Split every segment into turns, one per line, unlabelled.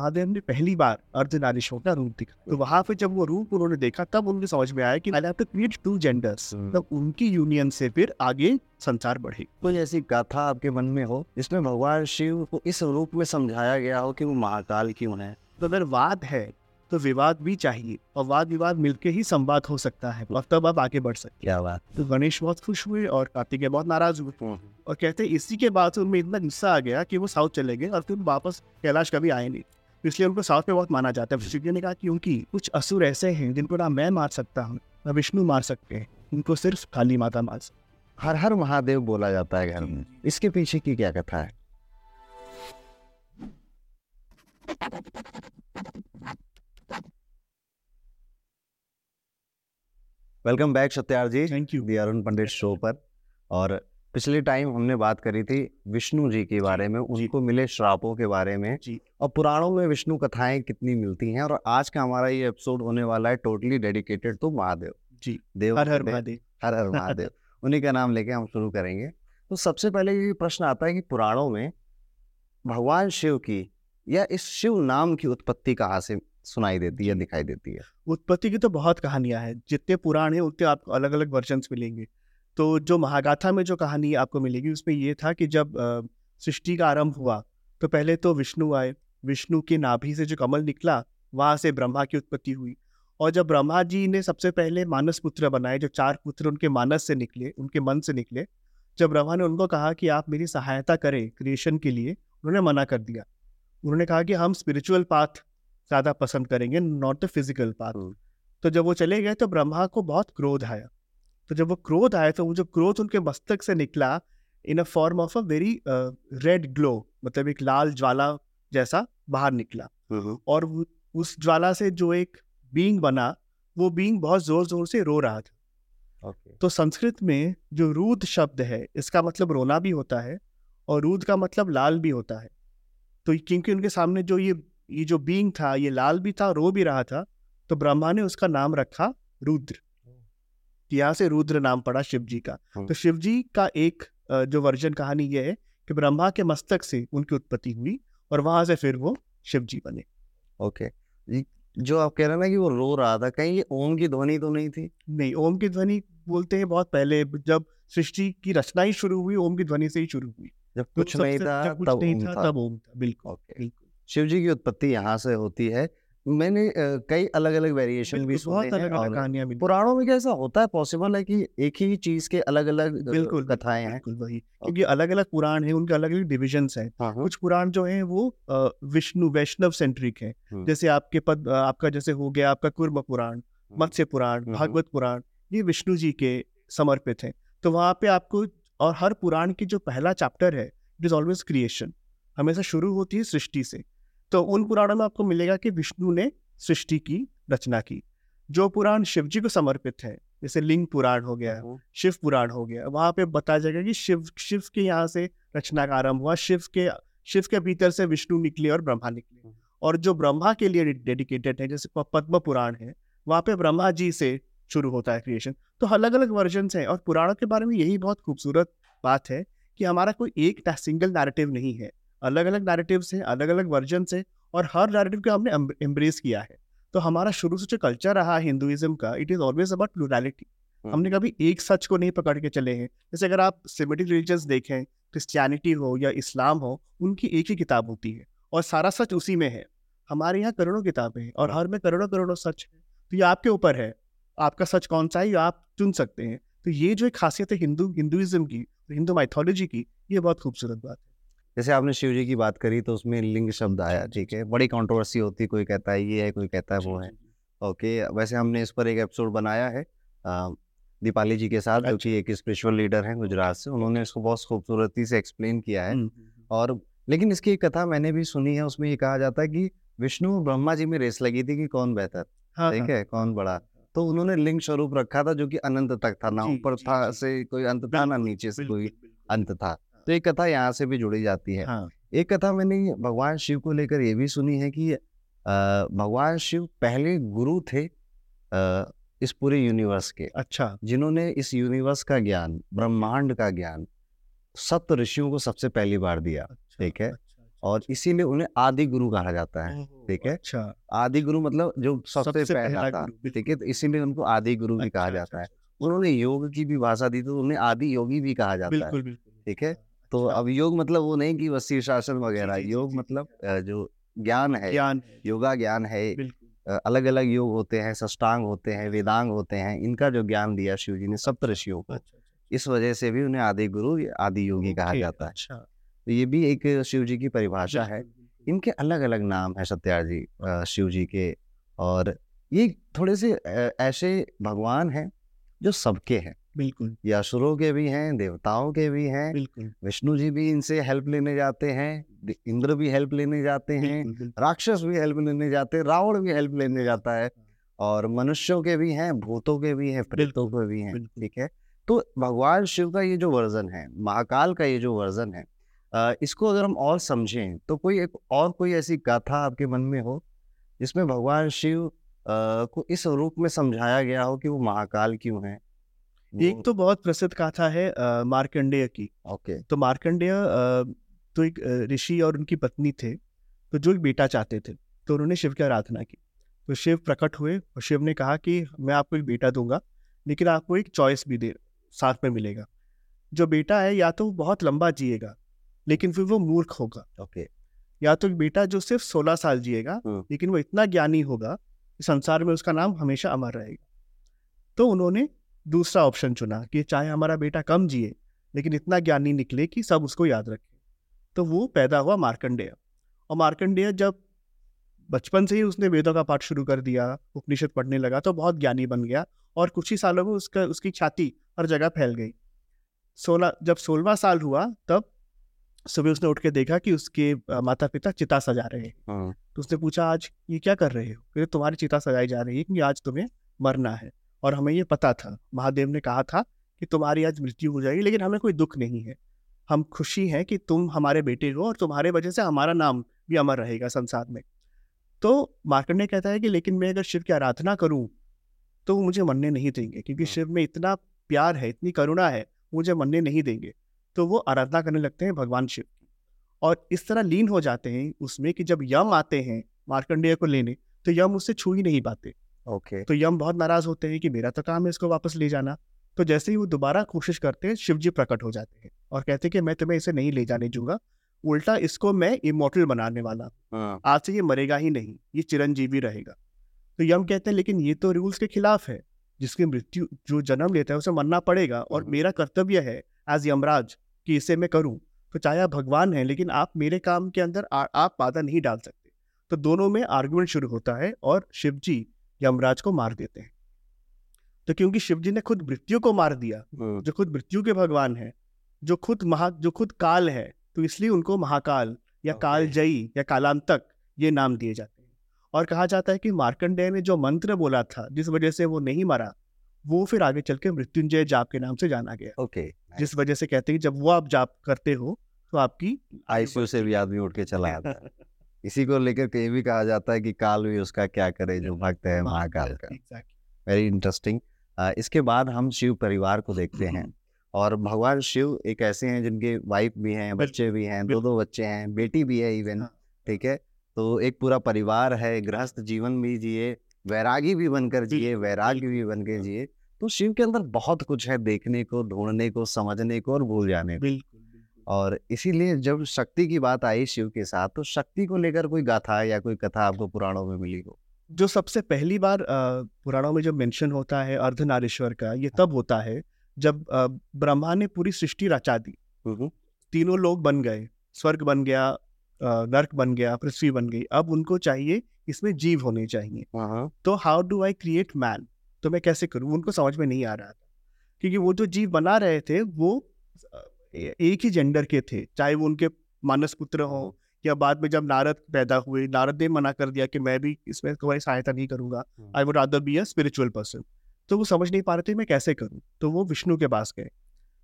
महादेव ने पहली बार अर्धनारीश्वर का रूप दिखा। तो वहाँ पे जब वो रूप उन्होंने देखा तब उनको समझ में आया कि I have to create two genders तब उनकी यूनियन से फिर आगे संसार बढ़े।
कोई ऐसी गाथा आपके मन में हो जिसमें भगवान शिव को इस रूप में समझाया गया हो कि वो महाकाल क्यों है?
तो अगर वाद है तो विवाद भी चाहिए और वाद विवाद मिलके ही संवाद हो सकता है और तब आप आगे बढ़ सकते
क्या बात
तो गणेश बहुत खुश हुए और कार्तिकेय बहुत नाराज़ हुए।
हम्म।
और कहते हैं इसी के बाद से उनमें इतना गुस्सा आ गया कि वो साउथ चले गए और फिर वापस कैलाश कभी आए नहीं। इसलिए उनको साउथ में बहुत माना जाता है। शिव जी ने कहा कि उनकी कुछ असुर ऐसे हैं जिनको ना मैं मार सकता हूँ ना विष्णु मार सकते हैं। उनको सिर्फ़ काली माता मार सकते
हर हर महादेव बोला जाता है घर में। इसके पीछे की क्या कथा है? Welcome back Satyar ji
thank you
the Arun Pandit show पर। और पिछले टाइम हमने बात करी थी विष्णु जी के बारे में उनको मिले श्रापों के बारे में और पुराणों में विष्णु कथाएँ कितनी मिलती हैं और आज का हमारा ये एपिसोड होने वाला है टोटली डेडिकेटेड टू महादेव।
जी
देव
हर हर महादेव।
हर हर महादेव। उन्हीं का नाम लेके हम शुरू करेंगे। तो सबसे पहले ये प्रश्न आता है कि पुराणों में भगवान शिव की या इस शिव नाम की उत्पत्ति कहाँ से सुनाई देती है दिखाई देती है?
उत्पत्ति की तो बहुत कहानियाँ हैं। जितने पुराण हैं उतने आपको अलग अलग वर्जन मिलेंगे। तो जो महागाथा में जो कहानी आपको मिलेगी उसमें ये था कि जब सृष्टि का आरंभ हुआ तो पहले तो विष्णु आए विष्णु के नाभि से जो कमल निकला वहाँ से ब्रह्मा की उत्पत्ति हुई। और जब ब्रह्मा जी ने सबसे पहले मानस पुत्र बनाए जो चार पुत्र उनके मानस से निकले उनके मन से निकले जब ब्रह्मा ने उनको कहा कि आप मेरी सहायता करें क्रिएशन के लिए उन्होंने मना कर दिया। उन्होंने कहा कि हम स्पिरिचुअल पाथ ज़्यादा पसंद करेंगे नॉट द फ़िज़िकल पाथ। तो जब वो चले गए तो ब्रह्मा को बहुत क्रोध आया। तो जब वो क्रोध आया तो वो जो क्रोध उनके मस्तक से निकला in a form of a very red glow मतलब एक लाल ज्वाला जैसा बाहर निकला। और उस ज्वाला से जो एक बींग बना वो बींग बहुत ज़ोर ज़ोर से रो रहा था।
ओके
तो संस्कृत में जो रूद शब्द है इसका मतलब रोना भी होता है और रूद का मतलब लाल भी होता है। तो क्योंकि उनके सामने जो ये ये जो बींग था ये लाल भी था रो भी रहा था तो ब्रह्मा ने उसका नाम रखा रुद्र। यहाँ से रुद्र नाम पड़ा शिव जी का।
हम्म।
तो शिव जी का एक जो वर्जन कहानी ये है कि ब्रह्मा के मस्तक से उनकी उत्पत्ति हुई और वहाँ से फिर वो शिव जी बने।
ओके। जो आप कह रहे हैं ना कि वो रो रहा था कहीं ये ओम की ध्वनि तो नहीं थी?
नहीं ओम की ध्वनि बोलते हैं बहुत पहले जब सृष्टि की रचना ही शुरू हुई ओम की ध्वनि से ही शुरू हुई।
जब
तो
कुछ नहीं था
जब कुछ
तब
नहीं
ओम
था तब ओम था बिल्कुल
शिव जी की उत्पत्ति यहाँ से होती है मैंने कई अलग अलग वेरिएशन भी
बहुत
सुने हैं
अलग अलग कहानियाँ मिली
पुराणों में क्या ऐसा होता है पॉसिबल है कि एक ही चीज़ के अलग अलग
बिल्कुल
कथाएँ हैं।
बिल्कुल वही क्योंकि अलग अलग पुराण हैं उनके अलग अलग डिविजन हैं। कुछ पुराण जो हैं वो विष्णु वैष्णव सेंट्रिक हैं। जैसे आपके पद आपका जैसे हो गया आपका कुर्म पुराण मत्स्य पुराण। भागवत पुराण ये विष्णु जी के समर्पित है। तो वहाँ पे आपको और हर पुराण की जो पहला चैप्टर है इट इज़ ऑलवेज क्रिएशन हमेशा शुरू होती है सृष्टि से। तो उन पुराणों में आपको मिलेगा कि विष्णु ने सृष्टि की रचना की जो पुराण शिव जी को समर्पित है जैसे लिंग पुराण हो गया
हम्म।
शिव पुराण हो गया वहाँ पे बताया जाएगा कि शिव शिव के यहाँ से रचना का आरंभ हुआ शिव के शिव के भीतर से विष्णु निकले और ब्रह्मा निकले
हम्म।
और जो ब्रह्मा के लिए डेडिकेटेड है जैसे पद्म पुराण है वहाँ पे ब्रह्मा जी से शुरू होता है क्रिएशन तो अलग अलग वर्जन हैं और पुराणों के बारे में यही बहुत खूबसूरत बात है कि हमारा कोई एक सिंगल नैरेटिव नहीं है अलग अलग नैरेटिव्स हैं अलग अलग वर्जन हैं और हर नैरेटिव को हमने एम्ब्रेस किया है। तो हमारा शुरू से जो कल्चर रहा है हिंदुइज्म का it is always about plurality हमने कभी एक सच को नहीं पकड़ के चले हैं। जैसे अगर आप सिमेटिक रिलीजन्स देखें क्रिश्चियनिटी हो या इस्लाम हो उनकी एक ही किताब होती है और सारा सच उसी में है। हमारे यहाँ करोड़ों किताबें हैं और हर में करोड़ों करोड़ों सच है। तो ये आपके ऊपर है। आपका सच कौन सा है ये आप चुन सकते हैं। तो ये जो एक खासियत है हिंदू हिंदुइज्म की हिंदू माइथोलॉजी की ये बहुत खूबसूरत बात है।
जैसे आपने शिव जी की बात करी तो उसमें लिंग शब्द आया ठीक है? बड़ी कंट्रोवर्सी होती है कोई कहता है ये है कोई कहता है वो है। ओके वैसे हमने इस पर एक एपिसोड बनाया है दीपाली जी के साथ जो कि एक स्पिरिचुअल लीडर हैं गुजरात से उन्होंने इसको बहुत खूबसूरती से एक्सप्लेन किया है। और लेकिन इसकी एक कथा मैंने भी सुनी है उसमें ये कहा जाता है कि विष्णु और ब्रह्मा जी में रेस लगी थी कि कौन बेहतर
हाँ,
ठीक
हाँ,
है? कौन बड़ा? तो उन्होंने लिंग स्वरूप रखा था जो कि अनंत तक था ना ऊपर था से कोई अंत था ना नीचे से कोई अंत था। तो एक कथा यहाँ से भी जुड़ी जाती है।
हाँ।
एक कथा मैंने भगवान शिव को लेकर ये भी सुनी है कि भगवान शिव पहले गुरु थे इस पूरे यूनिवर्स के।
अच्छा।
जिन्होंने इस यूनिवर्स का ज्ञान ब्रह्मांड का ज्ञान सप्त ऋषियों को सबसे पहली बार दिया
अच्छा,
ठीक है।
अच्छा, अच्छा।
और इसीलिए उन्हें आदि गुरु कहा जाता है ठीक है?
अच्छा।
आदि गुरु मतलब जो सबसे पहला था ठीक है? तो इसीलिए उनको आदि गुरु भी कहा जाता है। उन्होंने योग की भी भाषा दी तो उन्हें आदि योगी भी कहा जाता है ठीक है? तो
अच्छा,
अब योग मतलब वो नहीं कि बस शीर्षासन वगैरह योग मतलब जो ज्ञान है
ज्ञान
योगा ज्ञान है अलग अलग योग होते हैं सष्टांग होते हैं वेदांग होते हैं इनका जो ज्ञान दिया शिव जी ने सप्त ऋषियों को
अच्छा, अच्छा,
इस वजह से भी उन्हें आदि गुरु आदि योगी कहा जाता है।
अच्छा।
तो ये भी एक शिव जी की परिभाषा है। इनके अलग अलग नाम है सत्यार जी शिव जी के और ये थोड़े से ऐसे भगवान हैं जो सबके हैं।
बिल्कुल।
ये असुरों के भी हैं देवताओं के भी हैं
बिल्कुल।
विष्णु जी भी इनसे हेल्प लेने जाते हैं इंद्र भी हेल्प लेने जाते हैं राक्षस भी हेल्प लेने जाते हैं रावण भी हेल्प लेने जाता है और मनुष्यों के भी हैं भूतों के भी हैं प्रेतों के भी हैं ठीक है? तो भगवान शिव का ये जो वर्जन है महाकाल का ये जो वर्जन है इसको अगर हम और समझें तो कोई एक और कोई ऐसी गाथा आपके मन में हो जिसमें भगवान शिव को इस रूप में समझाया गया हो कि वो महाकाल क्यों है?
एक तो बहुत प्रसिद्ध गाथा है मार्कंडेय की।
ओके।
तो मार्कंडेय तो एक ऋषि और उनकी पत्नी थे तो जो एक बेटा चाहते थे तो उन्होंने शिव की आराधना की। तो शिव प्रकट हुए और शिव ने कहा कि मैं आपको एक बेटा दूँगा लेकिन आपको एक चॉइस भी दे साथ में मिलेगा। जो बेटा है या तो वो बहुत लंबा जिएगा लेकिन फिर वो मूर्ख होगा।
ओके।
या तो एक बेटा जो सिर्फ़ सोलह साल जिएगा
हम्म।
लेकिन वो इतना ज्ञानी होगा कि संसार में उसका नाम हमेशा अमर रहेगा। तो उन्होंने दूसरा ऑप्शन चुना कि चाहे हमारा बेटा कम जिए लेकिन इतना ज्ञानी निकले कि सब उसको याद रखें। तो वो पैदा हुआ मार्कंडेय। और मार्कंडेय जब बचपन से ही उसने वेदों का पाठ शुरू कर दिया उपनिषद पढ़ने लगा तो बहुत ज्ञानी बन गया और कुछ ही सालों में उसका उसकी छाती हर जगह फैल गई। सोलह जब सोलवा साल हुआ तब सुबह उसने उठ के देखा कि उसके माता पिता चिता सजा रहे हैं।
हाँ।
तो उसने पूछा आज ये क्या कर रहे हो? कहते तुम्हारी चिता सजाई जा रही है कि आज तुम्हें मरना है। और हमें ये पता था महादेव ने कहा था कि तुम्हारी आज मृत्यु हो जाएगी लेकिन हमें कोई दुख नहीं है। हम खुशी हैं कि तुम हमारे बेटे हो और तुम्हारे वजह से हमारा नाम भी अमर रहेगा संसार में। तो मार्कंडेय कहता है कि लेकिन मैं अगर शिव की आराधना करूँ तो वो मुझे मरने नहीं देंगे क्योंकि
हाँ।
शिव में इतना प्यार है इतनी करुणा है मुझे मरने नहीं देंगे। तो वो आराधना करने लगते हैं भगवान शिव की। और इस तरह लीन हो जाते हैं उसमें कि जब यम आते हैं मार्कंडेय को लेने तो यम उससे छू ही नहीं पाते।
ओके।
तो यम बहुत नाराज़ होते हैं कि मेरा तो काम है इसको वापस ले जाना। तो जैसे ही वो दोबारा कोशिश करते हैं शिव जी प्रकट हो जाते हैं और कहते हैं कि मैं तुम्हें इसे नहीं ले जाने दूँगा। उल्टा इसको मैं इमोटल बनाने वाला हूँ।
हाँ।
आज से ये मरेगा ही नहीं ये चिरंजीवी रहेगा। तो यम कहते हैं लेकिन ये तो रूल्स के खिलाफ है। जिसकी मृत्यु जो जन्म लेता है उसे मरना पड़ेगा और
हम्म।
मेरा कर्तव्य है एज यमराज कि इसे मैं करूँ। तो चाहे आप भगवान हैं लेकिन आप मेरे काम के अंदर आ, आप बाधा नहीं डाल सकते। तो दोनों में आर्गुमेंट शुरू होता है और शिव जी यमराज को मार देते हैं। तो क्योंकि शिव जी ने खुद मृत्यु को मार दिया
हम्म,
जो खुद मृत्यु के भगवान है जो खुद महा जो खुद काल है तो इसलिए उनको महाकाल या। कालजयी या कालांतक ये नाम दिए जाते हैं। और कहा जाता है कि मार्कंडेय ने जो मंत्र बोला था जिस वजह से वो नहीं मरा वो फिर आगे चल के मृत्युंजय जाप के नाम से जाना गया।
ओके
जिस वजह से कहते हैं जब वो आप जाप करते हो तो आपकी
आईसीयू से भी आदमी उठ के चला आता है। इसी को लेकर के ये भी कहा जाता है कि काल भी उसका क्या करे जो भक्त है महाकाल का। वेरी इंटरेस्टिंग इसके बाद हम शिव परिवार को देखते हैं। और भगवान शिव एक ऐसे हैं जिनके वाइफ भी हैं बच्चे भी हैं दो दो बच्चे हैं बेटी भी है इवन
हाँ।
ठीक है? तो एक पूरा परिवार है गृहस्थ जीवन भी जिए वैरागी भी बनकर जिए वैराग्य भी बनकर। जिए तो शिव के अंदर बहुत कुछ है देखने को ढूँढने को समझने को और भूल जाने को।
बिल्कुल
और इसीलिए जब शक्ति की बात आई शिव के साथ तो शक्ति को लेकर कोई गाथा या कोई कथा आपको पुराणों में मिली हो?
जो सबसे पहली बार पुराणों में जब मेंशन होता है अर्धनारीश्वर का ये तब होता है जब ब्रह्मा ने पूरी सृष्टि रचा दी। तीनों लोग बन गए स्वर्ग बन गया नर्क बन गया पृथ्वी बन गई। अब उनको चाहिए इसमें जीव होने चाहिए।
हाँ
तो how do I create man तो मैं कैसे करूँ? उनको समझ में नहीं आ रहा था। क्योंकि वो जो जीव बना रहे थे वो एक ही जेंडर के थे चाहे वो उनके मानस पुत्र हों या बाद में जब नारद पैदा हुए नारद ने मना कर दिया कि मैं भी इसमें तुम्हारी सहायता नहीं करूँगा। I would rather be a spiritual person तो वो समझ नहीं पा रहे थे मैं कैसे करूँ? तो वो विष्णु के पास गए।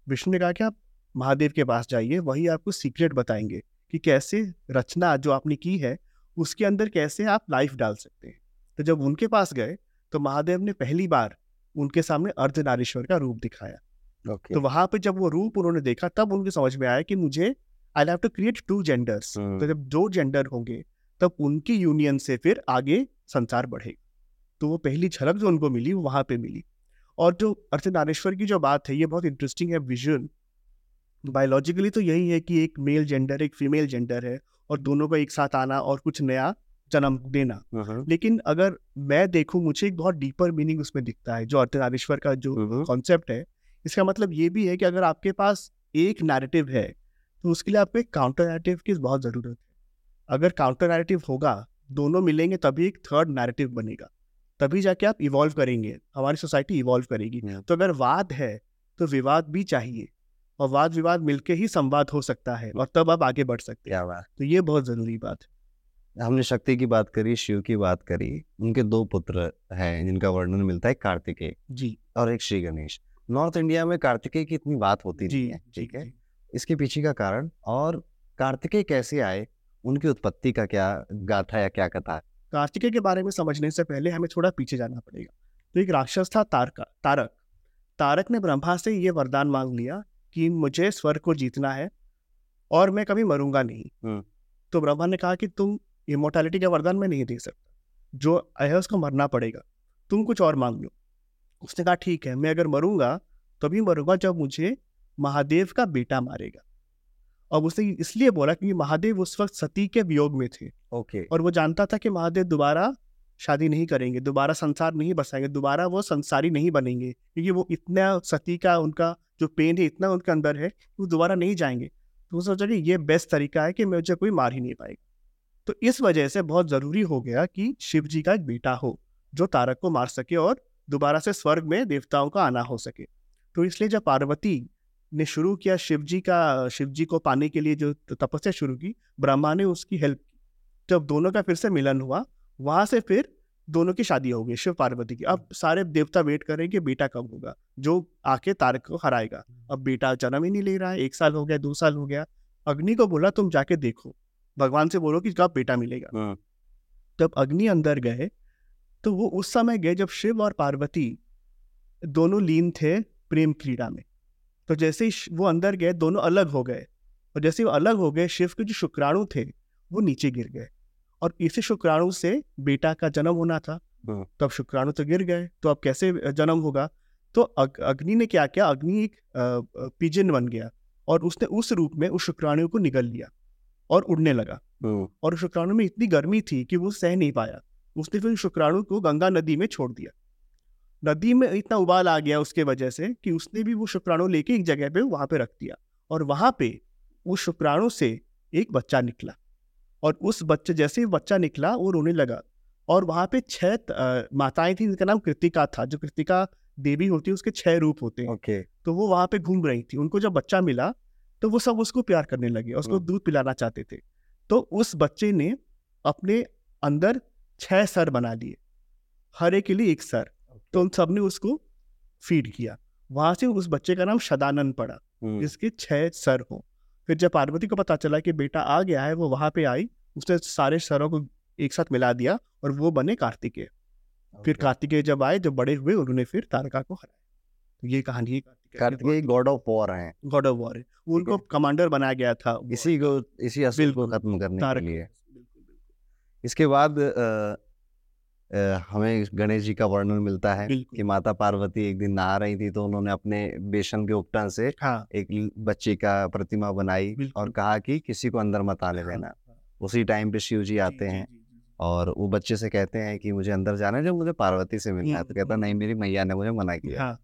विष्णु ने कहा कि आप महादेव के पास जाइए वही आपको सीक्रेट बताएँगे कि कैसे रचना जो आपने की है उसके अंदर कैसे आप लाइफ डाल सकते हैं। तो जब उनके पास गए तो महादेव ने पहली बार उनके सामने अर्धनारीश्वर का रूप दिखाया।
ओके
तो वहाँ पे जब वो रूप उन्होंने देखा तब उनके समझ में आया कि मुझे I have to create two genders
हम्म।
तो जब दो जेंडर होंगे तब उनकी यूनियन से फिर आगे संसार बढ़ेगा तो वो पहली झलक जो उनको मिली वो वहाँ पे मिली। और जो अर्धनारेश्वर की जो बात है ये बहुत इंटरेस्टिंग है विजुअल बायोलॉजिकली तो यही है कि एक मेल जेंडर एक फीमेल जेंडर है और दोनों का एक साथ आना और कुछ नया जन्म देना।
हम्म,
लेकिन अगर मैं देखूँ मुझे एक बहुत डीपर मीनिंग उसमें दिखता है जो अर्धनारीश्वर का जो
हम्म,
कॉन्सेप्ट है। इसका मतलब ये भी है कि अगर आपके पास एक नैरेटिव है तो उसके लिए आपको एक काउंटर नैरेटिव की बहुत ज़रूरत है। अगर काउंटर नैरेटिव होगा दोनों मिलेंगे तभी एक थर्ड नैरेटिव बनेगा। तभी जाके आप इवॉल्व करेंगे हमारी सोसाइटी इवॉल्व करेगी। तो अगर वाद है तो विवाद भी चाहिए और वाद विवाद मिलके ही संवाद हो सकता है और तब आप आगे बढ़ सकते हैं। तो ये बहुत ज़रूरी बात है।
हमने शक्ति की बात करी शिव की बात करी उनके दो पुत्र हैं जिनका वर्णन मिलता है कार्तिकेय।
जी।
और एक श्री गणेश। नॉर्थ इंडिया में कार्तिकेय की इतनी बात होती
जी
नहीं है ठीक है? इसके पीछे का कारण और कार्तिकेय कैसे आए उनकी उत्पत्ति का क्या गाथा या क्या कथा है?
कार्तिकेय के बारे में समझने से पहले हमें थोड़ा पीछे जाना पड़ेगा। तो एक राक्षस था तारका तारक। तारक ने ब्रह्मा से ये वरदान मांग लिया कि मुझे स्वर्ग को जीतना है और मैं कभी मरूँगा नहीं।
हम्म।
तो ब्रह्मा ने कहा कि तुम इमोर्टैलिटी का वरदान मैं नहीं दे सकता। जो है उसको मरना पड़ेगा। तुम कुछ और मांग लो। उसने कहा ठीक है मैं अगर मरूँगा तभी मरूँगा जब मुझे महादेव का बेटा मारेगा। और उसने इसलिए बोला क्योंकि महादेव उस वक्त सती के वियोग में थे।
ओके।
और वो जानता था कि महादेव दोबारा शादी नहीं करेंगे दोबारा संसार नहीं बसाएँगे दोबारा वो संसारी नहीं बनेंगे क्योंकि वो इतना सती का उनका जो पेन है इतना उनके अंदर है वो दोबारा नहीं जाएँगे। तो सोचा कि ये बेस्ट तरीका है कि मुझे कोई मार ही नहीं पाएगा। तो इस वजह से बहुत ज़रूरी हो गया कि शिव जी का एक बेटा हो जो तारक को मार सके और दोबारा से स्वर्ग में देवताओं का आना हो सके। तो इसलिए जब पार्वती ने शुरू किया शिव जी का शिव जी को पाने के लिए जो तपस्या शुरू की ब्रह्मा ने उसकी हेल्प की। जब दोनों का फिर से मिलन हुआ वहाँ से फिर दोनों की शादी हो गई शिव पार्वती की। अब सारे देवता वेट कर रहे हैं कि बेटा कब होगा जो आके तारक को हराएगा। अब बेटा जन्म ही नहीं ले रहा है एक साल हो गया दो साल हो गया। अग्नि को बोला तुम जाके देखो। भगवान से बोलो कि कब बेटा मिलेगा। जब अग्नि अंदर गए तो वो उस समय गए जब शिव और पार्वती दोनों लीन थे प्रेम क्रीड़ा में। तो जैसे ही वो अंदर गए दोनों अलग हो गए। और जैसे वो अलग हो गए शिव के जो शुक्राणु थे वो नीचे गिर गए। और इसी शुक्राणु से बेटा का जन्म होना था।
हम्म।
तो अब शुक्राणु तो गिर गए तो अब कैसे जन्म होगा? तो अग, अग्नि ने क्या किया? अग्नि एक पिजन बन गया। और उसने उस रूप में उस शुक्राणु को निगल लिया और उड़ने लगा।
हम्म,
और उस शुक्राणु में इतनी गर्मी थी कि वो सह नहीं पाया। उसने फिर शुक्राणु को गंगा नदी में छोड़ दिया। नदी में इतना उबाल आ गया उसके वजह से कि उसने भी वो शुक्राणु लेके एक जगह पे वहाँ पे रख दिया और वहाँ पे उस शुक्राणु से एक बच्चा निकला। और उस बच्चे जैसे ही बच्चा निकला वो रोने लगा और वहाँ पे छह माताएँ थी जिनका नाम कृतिका था। जो कृतिका देवी होती है उसके छह रूप होते हैं।
ओके।
तो वो वहाँ पे घूम रही थी। उनको जब बच्चा मिला तो वो सब उसको प्यार करने लगे उसको
हम्म।
दूध पिलाना चाहते थे। तो उस बच्चे ने अपने अंदर छह सर बना लिए। हर एक के लिए एक सर। तो उन सबने उसको फ़ीड किया। वहाँ से उस बच्चे का नाम शदानंद पड़ा
हम्म,
जिसके छह सर हो। फिर जब पार्वती को पता चला कि बेटा आ गया है वो वहाँ पे आई उसने सारे सरों को एक साथ मिला दिया और वो बने कार्तिकेय। फिर। कार्तिकेय जब आए जब बड़े हुए उन्होंने फिर तारका को हराया। तो ये कहानी है कार्तिकेय
गॉड ऑफ़ वॉर हैं।
गॉड ऑफ़ वॉर है। उनको कमांडर बनाया गया था।
इसी को इसी असुर को खत्म करने के लिए। इसके बाद हमें गणेश जी का वर्णन मिलता है। कि माता पार्वती एक दिन नहा रही थी तो उन्होंने अपने बेसन के उपटन से
हाँ।
एक बच्चे का प्रतिमा बनाई और कहा कि किसी को अंदर मत आने
हाँ,
देना।
हाँ,
उसी टाइम पे शिव जी आते हैं और वो बच्चे से कहते हैं कि मुझे अंदर जाना है जो मुझे पार्वती से मिलना है। तो कहता नहीं मेरी मैया ने मुझे मना किया।
हाँ।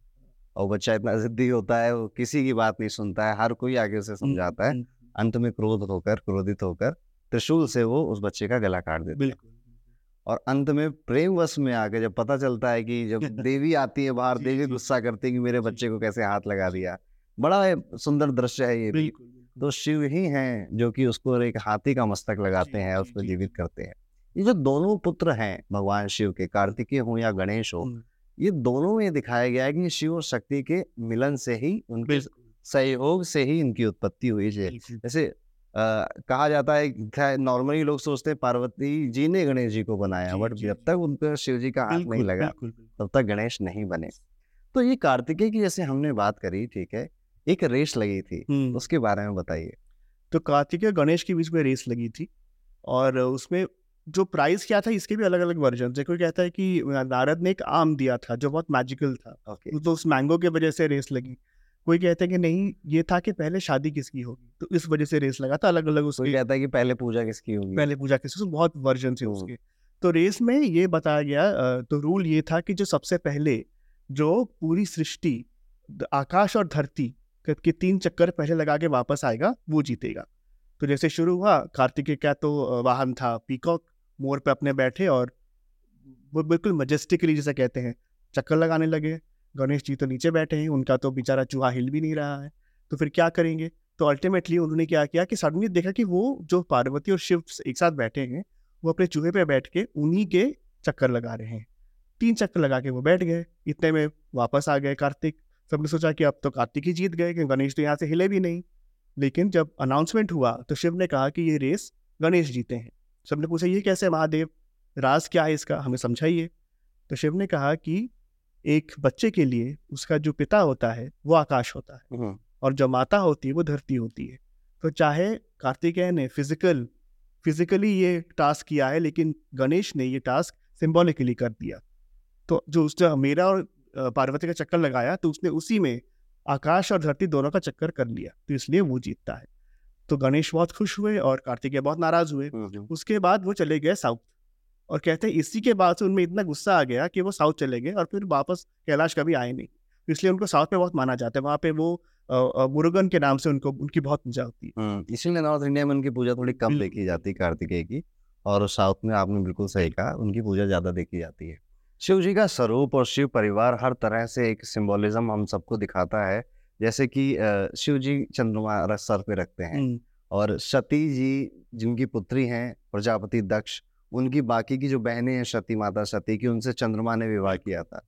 और बच्चा इतना जिद्दी होता है वो किसी की बात नहीं सुनता है हर कोई आगे उसे समझाता है। अंत में क्रोध होकर क्रोधित होकर त्रिशूल से वो उस बच्चे का गला काट देते
बिल्कुल
और अंत में प्रेम वश में आके जब पता चलता है कि जब देवी आती है बाहर देवी गुस्सा करती है कि मेरे बच्चे को कैसे हाथ लगा दिया। बड़ा सुंदर दृश्य है ये भी। तो शिव ही हैं जो कि उसको एक हाथी का मस्तक लगाते हैं उसको जीवित करते हैं। ये जो दोनों पुत्र हैं भगवान शिव के कार्तिकेय हो या गणेश हो
हम्म,
ये दोनों में दिखाया गया है कि शिव और शक्ति के मिलन से ही उनके सहयोग से ही इनकी उत्पत्ति हुई है। जैसे आ, कहा जाता है नॉर्मली लोग सोचते हैं पार्वती जी ने गणेश जी को बनाया बट जब। तक उनका शिव जी का हाथ नहीं लगा। तब तक गणेश नहीं बने तो ये कार्तिकेय की जैसे हमने बात करी ठीक है एक रेस लगी थी उसके बारे में बताइए
तो कार्तिक और गणेश के बीच में रेस लगी थी और उसमें जो प्राइस क्या था इसके भी अलग अलग वर्जन थे कोई कहता है कि नारद ने एक आम दिया था जो बहुत मैजिकल था
okay.
तो उस मैंगो के वजह से रेस लगी कोई कहता है कि नहीं ये था कि पहले शादी किसकी होगी? तो इस वजह से रेस लगा था अलग अलग
उसके कहता है कि पहले पूजा किसकी होगी?
पहले पूजा किसकी बहुत वर्जन थे उसके। तो रेस में ये बताया गया तो रूल ये था कि जो सबसे पहले जो पूरी सृष्टि आकाश और धरती के तीन चक्कर पहले लगा के वापस आएगा वो जीतेगा। तो जैसे शुरू हुआ कार्तिकेय का तो वाहन था पीकॉक मोर पे अपने बैठे और वो बिल्कुल मजेस्टिकली जैसे कहते हैं चक्कर लगाने लगे। गणेश जी तो नीचे बैठे हैं, उनका तो बेचारा चूहा हिल भी नहीं रहा है। तो फिर क्या करेंगे? तो अल्टीमेटली उन्होंने क्या किया कि सडनली देखा कि वो जो पार्वती और शिव एक साथ बैठे हैं, वो अपने चूहे पे बैठ के उन्हीं के चक्कर लगा रहे हैं। तीन चक्कर लगा के वो बैठ गए। इतने में वापस आ गए कार्तिक। सबने सोचा कि अब तो कार्तिक ही जीत गए कि गणेश तो यहाँ से हिले भी नहीं। लेकिन जब अनाउंसमेंट हुआ तो शिव ने कहा कि ये रेस गणेश जीते हैं। सबने पूछा, ये कैसे महादेव? राज क्या है इसका? हमें समझाइए। तो शिव ने कहा कि एक बच्चे के लिए उसका जो पिता होता है वो आकाश होता है। हम्म। और जो माता होती है वो धरती होती है। तो चाहे कार्तिकेय ने फ़िज़िकल फिजिकली ये टास्क किया है लेकिन गणेश ने ये टास्क सिंबॉलिकली कर दिया। तो जो उसने मेरा और पार्वती का चक्कर लगाया तो उसने उसी में आकाश और धरती दोनों का चक्कर कर लिया। तो इसलिए वो जीतता है। तो गणेश बहुत खुश हुए और कार्तिकेय बहुत नाराज़ हुए। हम्म, हम्म। उसके बाद वो चले गए साउथ। और कहते हैं इसी के बाद से उनमें इतना गुस्सा आ गया कि वो साउथ चले गए और फिर वापस कैलाश कभी आए नहीं। इसलिए उनको साउथ में बहुत माना जाता है। वहाँ पे वो मुरुगन के नाम से उनको उनकी बहुत पूजा होती है।
हम्म, इसीलिए नॉर्थ इंडिया में उनकी पूजा थोड़ी कम देखी जाती है कार्तिकेय की। और साउथ में आपने बिल्कुल सही कहा उनकी पूजा ज़्यादा देखी जाती है। शिव जी का स्वरूप और शिव परिवार हर तरह से एक सिंबोलिज्म हम सबको दिखाता है। जैसे कि शिव जी चंद्रमा सर पे रखते हैं हम्म। और सती जी जिनकी पुत्री हैं प्रजापति दक्ष उनकी बाकी की जो बहनें हैं सती माता सती की उनसे चंद्रमा ने विवाह किया था।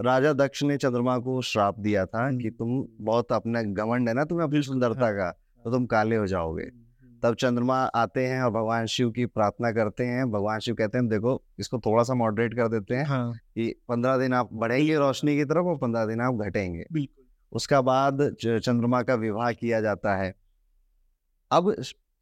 राजा दक्ष ने चंद्रमा को श्राप दिया था हम्म, कि तुम बहुत अपना घमंड है ना तुम्हें अपनी सुंदरता हाँ, का तो तुम काले हो जाओगे। हम्म, हम्म। तब चंद्रमा आते हैं और भगवान शिव की प्रार्थना करते हैं। भगवान शिव कहते हैं देखो इसको थोड़ा सा मॉडरेट कर देते हैं हाँ। कि पंद्रह दिन आप बढ़ेंगे रोशनी की तरफ़ और पंद्रह दिन आप घटेंगे। उसका बाद चंद्रमा का विवाह किया जाता है। अब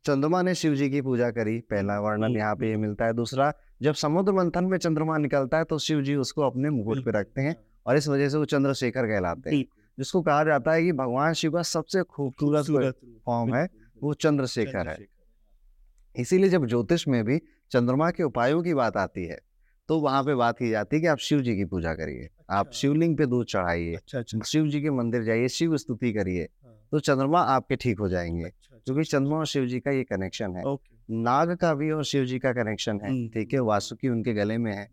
चंद्रमा ने शिव जी की पूजा करी पहला वर्णन यहाँ पे ये मिलता है दूसरा जब समुद्र मंथन में चंद्रमा निकलता है तो शिव जी उसको अपने मुकुट पे रखते हैं और इस वजह से वो चंद्रशेखर कहलाते हैं जिसको कहा जाता है कि भगवान शिव का सबसे खूबसूरत फॉर्म है वो चंद्रशेखर है इसीलिए जब ज्योतिष में भी चंद्रमा के उपायों की बात आती है तो वहाँ पे बात की जाती है कि आप शिव जी की पूजा करिए अच्छा। आप अच्छा। शिवलिंग पे दूध चढ़ाइए अच्छा, अच्छा। शिव जी के मंदिर जाइए शिव स्तुति करिए हाँ। तो चंद्रमा आपके ठीक हो जाएँगे क्योंकि चंद्रमा और शिव जी का ये कनेक्शन है। नाग का भी और शिव जी का कनेक्शन है हम्म, ठीक है? हम्म। वासुकी उनके गले में है।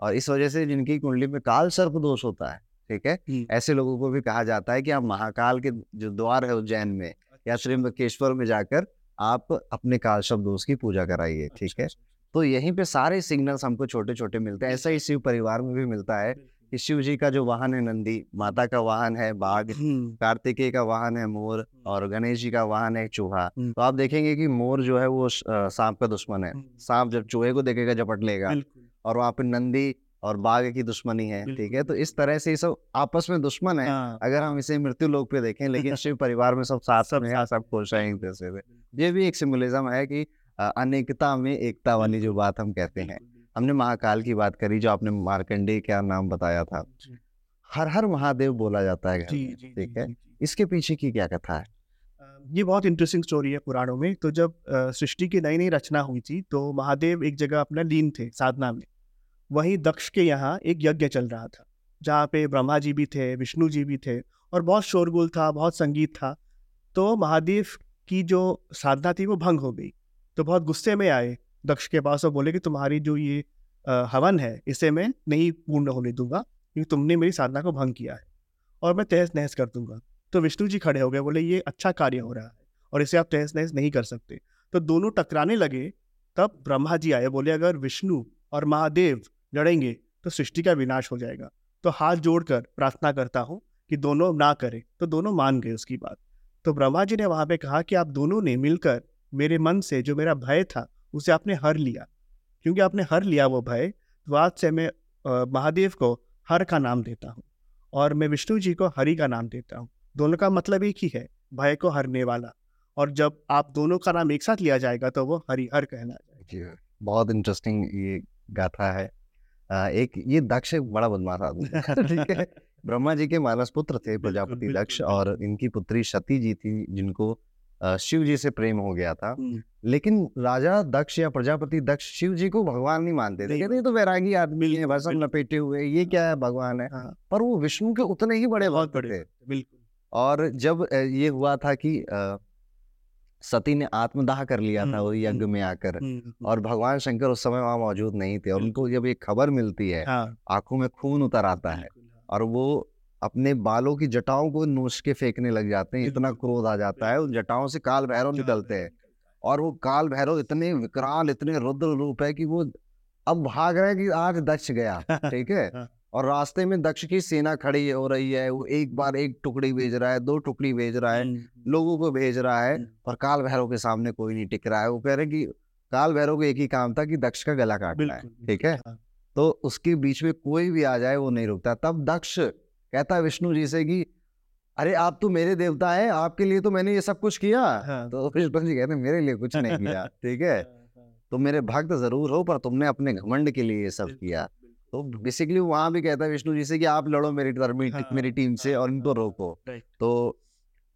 और इस वजह से जिनकी कुंडली में काल सर्प दोष होता है ठीक है? हम्म। ऐसे लोगों को भी कहा जाता है कि आप महाकाल के जो द्वार है उज्जैन में या अच्छा। श्रीमकेश्वर में जाकर आप अपने काल शब्द दोष की पूजा कराइए अच्छा, ठीक है? अच्छा, तो यहीं पे सारे सिग्नल्स हमको छोटे छोटे मिलते हैं। ऐसा ही शिव परिवार में भी मिलता है। कि शिव जी का जो वाहन है नंदी माता का वाहन है बाघ। कार्तिकेय का वाहन है मोर। और गणेश जी का वाहन है चूहा। तो आप देखेंगे कि मोर जो है वो सांप का दुश्मन है। सांप जब चूहे को देखेगा झपट लेगा और वहाँ पे नंदी और बाघ की दुश्मनी है ठीक है? तो इस तरह से ये सब आपस में दुश्मन है हाँ। अगर हम इसे मृत्यु लोक पे देखें लेकिन शिव परिवार में सब साथ सब सब खुश है जैसे ये भी एक सिमुलिज्म है कि अनेकता में एकता वाली जो बात हम कहते हैं। हमने महाकाल की बात करी जो आपने मार्कंडे क्या नाम बताया था। हर हर महादेव बोला जाता है ठीक है? इसके पीछे की क्या कथा है?
ये बहुत इंटरेस्टिंग स्टोरी है पुराणों में। तो जब सृष्टि की नई नई रचना हुई थी तो महादेव एक जगह अपना लीन थे साधना में। वहीं दक्ष के यहाँ एक यज्ञ चल रहा था जहाँ पे ब्रह्मा जी भी थे विष्णु जी भी थे और बहुत शोरगुल था बहुत संगीत था। तो महादेव की जो साधना थी वो भंग हो गई। तो बहुत गुस्से में आए दक्ष के पास और बोले कि तुम्हारी जो ये हवन है, इसे मैं नहीं पूर्ण होने दूँगा, क्योंकि तुमने मेरी साधना को भंग किया है और मैं तहस नहस कर दूँगा। तो विष्णु जी खड़े हो गए, बोले, ये अच्छा कार्य हो रहा है और इसे आप तहस नहस नहीं कर सकते। तो दोनों टकराने लगे। तब ब्रह्मा जी आए, बोले, अगर विष्णु और महादेव लड़ेंगे तो सृष्टि का विनाश हो जाएगा। तो हाथ जोड़कर प्रार्थना करता हूँ कि दोनों ना करें। तो दोनों मान गए उसकी बात। तो ब्रह्मा जी ने वहाँ पे कहा कि आप दोनों ने मिलकर मेरे मन से जो मेरा भय था उसे आपने हर लिया। क्योंकि आपने हर लिया वो भय तो आज से मैं महादेव को हर का नाम देता हूँ और मैं विष्णु जी को हरि का नाम देता हूँ। दोनों का मतलब एक ही है भय को हरने वाला। और जब आप दोनों का नाम एक साथ लिया जाएगा तो वो हरिहर कहना जाएगा
जी, बहुत इंटरेस्टिंग ये गाथा है। आ, एक ये दक्ष बड़ा बदमाश आदमी ठीक है। ब्रह्मा जी के मानस पुत्र थे प्रजापति दक्ष और इनकी पुत्री सती जी थी जिनको शिव जी से प्रेम हो गया था। लेकिन राजा दक्ष या प्रजापति दक्ष शिव जी को भगवान नहीं मानते थे। कहते तो वैरागी आदमी है भसम लपेटे हुए ये क्या है भगवान है?
हाँ।
पर वो विष्णु के उतने ही बड़े
बहुत बड़े बिल्कुल।
और जब ये हुआ था कि सती ने आत्मदाह कर लिया था वो यज्ञ में आकर और भगवान शंकर उस समय वहाँ मौजूद नहीं थे। और उनको जब ये खबर मिलती है
हाँ।
आँखों में खून उतर आता है
हाँ,
और वो अपने बालों की जटाओं को नोच के फेंकने लग जाते हैं इतना क्रोध आ जाता है। उन जटाओं से काल भैरव निकलते हैं और वो काल भैरव इतने विकराल इतने रुद्र रूप है कि वो अब भाग रहे हैं कि आज दक्ष गया ठीक है?
हाँ।
और रास्ते में दक्ष की सेना खड़ी हो रही है वो एक बार एक टुकड़ी भेज रहा है दो टुकड़ी भेज रहा है
हम्म,
लोगों को भेज रहा है
हम्म,
पर काल भैरव के सामने कोई नहीं टिक रहा है। वो कह रहे कि काल भैरव को एक ही काम था कि दक्ष का गला काटना है ठीक है?
हाँ,
तो उसके बीच में कोई भी आ जाए वो नहीं रुकता। तब दक्ष कहता है विष्णु जी से कि अरे आप तो मेरे देवता हैं आपके लिए तो मैंने ये सब कुछ किया।
हाँ,
तो विष्णु जी कहते हैं मेरे लिए कुछ नहीं किया ठीक है?
हाँ,
तुम मेरे भक्त ज़रूर हो पर तुमने अपने घमंड के लिए ये सब किया। तो बेसिकली वहाँ भी कहता है विष्णु जी से कि आप लड़ो मेरी
हाँ,
मेरी टीम से
हाँ,
और इनको
हाँ,
रोको तो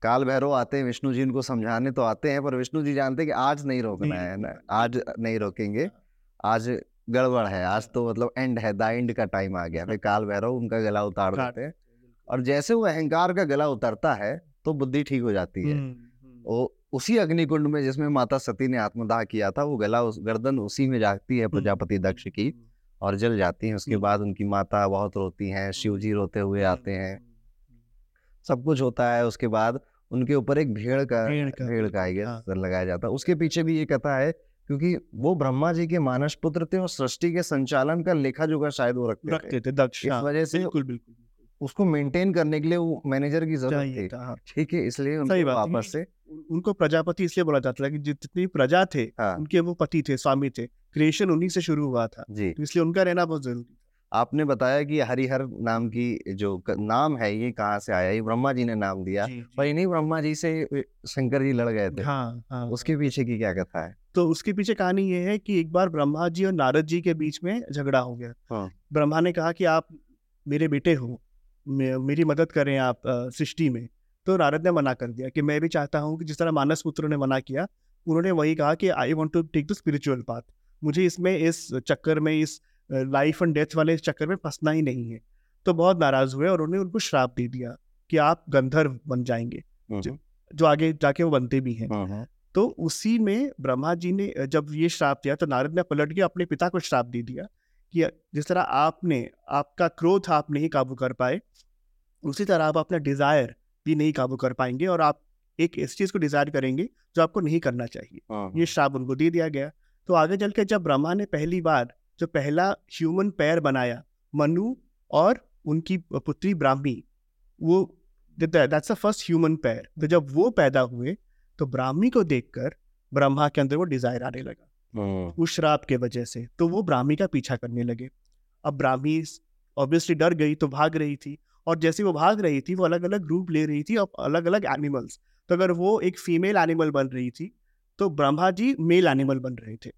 काल भैरव आते हैं विष्णु जी उनको समझाने तो आते हैं पर विष्णु जी जानते हैं कि आज नहीं रोकना है ना आज नहीं रोकेंगे।
हाँ,
आज गड़बड़ है आज तो मतलब एंड है द एंड का टाइम आ गया। फिर काल भैरव उनका गला उतार देते हैं। और जैसे वो अहंकार का गला उतरता है तो बुद्धि ठीक हो जाती है।
हम्म, हम्म,
वो उसी अग्निकुंड में जिसमें माता सती ने आत्मदाह किया था वो गला उस गर्दन उसी में जागती है प्रजापति दक्ष की
हम्म,
और जल जाती है। उसके
हम्म।
बाद उनकी माता बहुत रोती हैं शिव जी रोते हुए आते हैं।
हम्म,
सब कुछ होता है उसके बाद उनके ऊपर एक भेड़ का
भेड़ का,
भेड़ का
हाँ।
लगाया जाता है। उसके पीछे भी ये कथा है क्योंकि वो ब्रह्मा जी के मानस पुत्र थे और सृष्टि के संचालन का लेखा जोखा शायद वो रखते थे।
रखते थे दक्ष
इस
हाँ,
वजह से
बिल्कुल बिल्कुल
उसको मेंटेन करने के लिए वो मैनेजर की ज़रूरत थी।
हाँ।
ठीक है इसलिए उनको वापस से
उनको प्रजापति इसलिए बोला जाता था कि जितनी प्रजा थे
हाँ।
उनके वो पति थे स्वामी थे। क्रिएशन उन्हीं से शुरू हुआ था।
जी।
तो इसलिए उनका रहना बहुत ज़रूरी
आपने बताया कि हरिहर नाम की जो नाम है ये कहाँ से आया? ये ब्रह्मा जी ने नाम दिया। पर इन्हीं ब्रह्मा जी से शंकर जी लड़ गए थे।
हाँ हाँ।
उसके पीछे की क्या कथा है?
तो उसके पीछे कहानी ये है कि एक बार ब्रह्मा जी और नारद जी के बीच में झगड़ा हो गया।
हाँ।
ब्रह्मा ने कहा कि आप मेरे बेटे हो मे- मेरी मदद करें आप सृष्टि में। तो नारद ने मना कर दिया कि मैं भी चाहता हूँ कि जिस तरह मानस पुत्र ने मना किया उन्होंने वही कहा कि I want to take the spiritual path मुझे इसमें इस चक्कर में इस लाइफ एंड डेथ वाले चक्कर में फंसना ही नहीं है। तो बहुत नाराज़ हुए और उन्होंने उनको श्राप दे दिया कि आप गंधर्व बन जाएँगे।
हम्म,
जो आगे जाके वो बनते भी हैं।
हम्म, हम्म,
तो उसी में ब्रह्मा जी ने जब ये श्राप दिया तो नारद ने पलट के अपने पिता को श्राप दे दिया कि जिस तरह आपने आपका क्रोध आप नहीं काबू कर पाए उसी तरह आप अपना डिज़ायर भी नहीं काबू कर पाएँगे और आप एक ऐसी चीज़ को डिज़ायर करेंगे जो आपको नहीं करना चाहिए।
हम्म,
ये श्राप उनको दे दिया गया। तो आगे चल के जब ब्रह्मा ने पहली बार जो पहला ह्यूमन पैर बनाया मनु और उनकी पुत्री ब्राह्मी वो दैट्स द फ़र्स्ट ह्यूमन पैर तो जब वो पैदा हुए तो ब्राह्मी को देखकर ब्रह्मा के अंदर वो डिज़ायर आने लगा। उस श्राप के वजह से तो वो ब्राह्मी का पीछा करने लगे। अब ब्राह्मी ऑब्वियसली डर गई तो भाग रही थी और जैसे वो भाग रही थी वो अलग अलग रूप ले रही थी और अलग अलग एनिमल्स तो अगर वो एक फीमेल एनिमल बन रही थी तो ब्रह्मा जी मेल एनिमल बन रहे थे।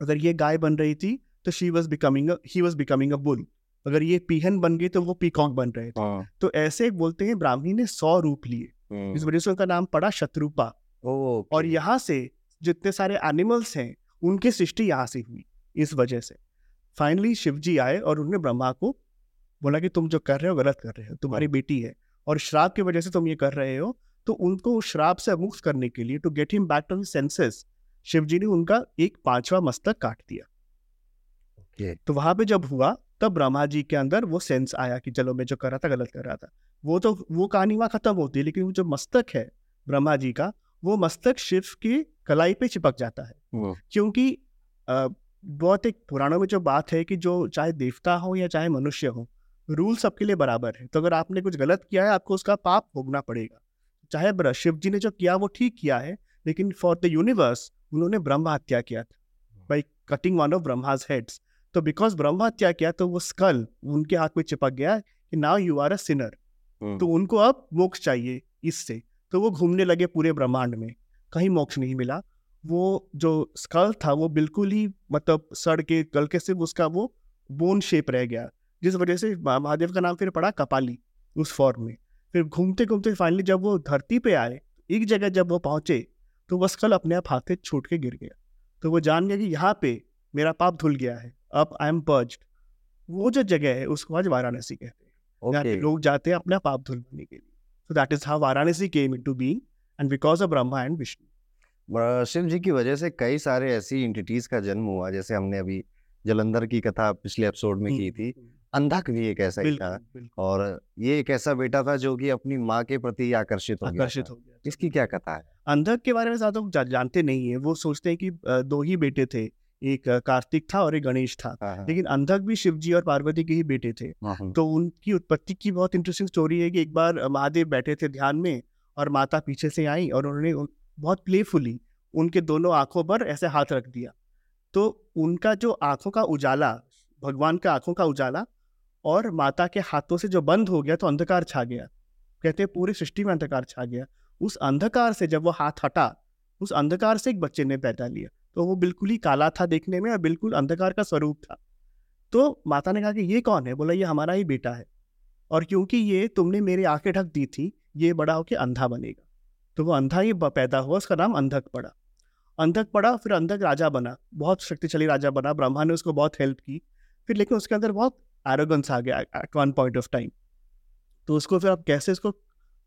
अगर ये गाय बन रही थी तो she was becoming he was becoming a bull अगर ये पीहन बन गई तो वो पीकॉक बन रहे थे।
हम्म,
तो ऐसे बोलते हैं ब्राह्मी ने सौ रूप लिए। इस वजह से उनका नाम पड़ा शत्रुपा।
ओके,
और यहाँ से जितने सारे एनिमल्स हैं उनकी सृष्टि यहाँ से हुई इस वजह से। फाइनली शिव जी आए और उन्होंने ब्रह्मा को बोला कि तुम जो कर रहे हो गलत कर रहे हो तुम्हारी बेटी है और श्राप की वजह से तुम ये कर रहे हो तो उनको श्राप से मुक्त करने के लिए to get him back to senses Shiv ji ने उनका एक पांचवा मस्तक काट दिया।
ओके,
तो वहाँ पे जब हुआ तब ब्रह्मा जी के अंदर वो सेंस आया कि चलो मैं जो कर रहा था गलत कर रहा था। वो तो वो कहानी वहाँ खत्म होती है लेकिन वो जो मस्तक है ब्रह्मा जी का वो मस्तक शिव की कलाई पे चिपक जाता है। क्योंकि बहुत एक पुराणों में जो बात है कि जो चाहे देवता हो या चाहे मनुष्य हो रूल सबके लिए बराबर है। तो अगर आपने कुछ गलत किया है आपको उसका पाप भोगना पड़ेगा। चाहे शिव जी ने जो किया वो ठीक किया है लेकिन फॉर द यूनिवर्स उन्होंने ब्रह्म हत्या किया था। By cutting one of Brahma's heads तो बिकॉज़ ब्रह्म हत्या किया तो वो स्कल उनके हाथ में चिपक गया कि now you are a sinner तो उनको अब मोक्ष चाहिए इससे। तो वो घूमने लगे पूरे ब्रह्मांड में। कहीं मोक्ष नहीं मिला। वो जो स्कल था वो बिल्कुल ही मतलब सड़ के गल के सिर्फ़ उसका वो बोन शेप रह गया। जिस वजह से महादेव का नाम फिर पड़ा कपाली उस फॉर्म में। फिर घूमते घूमते फाइनली जब वो धरती पे आए एक जगह जब वो पहुँचे तो वह स्कल अपने आप हाथ से छूट के गिर गया। तो वो जान गया कि यहाँ पे मेरा पाप धुल गया है। अब आई एम पर्ज वो जो जगह है उसको आज वाराणसी कहते हैं। यहाँ पे लोग जाते हैं अपना पाप धुलवाने के लिए। So that is how Varanasi came into being and because of Brahma and Vishnu
Shiv ji की वजह से कई सारे ऐसी इंटिटीज का जन्म हुआ जैसे हमने अभी जलंधर की कथा पिछले एपिसोड में की थी अंधक भी एक ऐसा ही था और ये एक ऐसा बेटा था जो कि अपनी माँ के प्रति आकर्षित हो
आकर्षित हो गया
इसकी क्या कथा है
अंधक के बारे में ज़्यादा जानते नहीं है वो सोचते हैं कि दो ही बेटे थे एक कार्तिक था और एक गणेश था। हाँ, हाँ। लेकिन अंधक भी शिव जी और पार्वती के ही बेटे थे। हाँ, तो उनकी उत्पत्ति की बहुत इंटरेस्टिंग स्टोरी है कि एक बार महादेव बैठे थे ध्यान में और माता पीछे से आई और उन्होंने बहुत प्लेफुली उनके दोनों आँखों पर ऐसे हाथ रख दिया। तो उनका जो आँखों का उजाला भगवान का आँखों का उजाला और माता के हाथों से जो बंद हो गया तो अंधकार छा गया। कहते हैं पूरी सृष्टि में अंधकार छा गया। उस अंधकार से जब वो हाथ हटा उस अंधकार से एक बच्चे ने पैदा लिया। तो वो बिल्कुल ही काला था देखने में और बिल्कुल अंधकार का स्वरूप था। तो माता ने कहा कि ये कौन है? बोला, ये हमारा ही बेटा है। और क्योंकि ये तुमने मेरी आँखें ढक दी थी, ये बड़ा होकर अंधा बनेगा। तो वो अंधा ही पैदा हुआ, उसका नाम अंधक पड़ा। अंधक पड़ा, फिर अंधक राजा बना। बहुत शक्तिशाली राजा बना। ब्रह्मा ने उसको बहुत हेल्प की। फिर लेकिन उसके अंदर बहुत एरोगेंस आ गया at one point of time तो उसको फिर आप कैसे इसको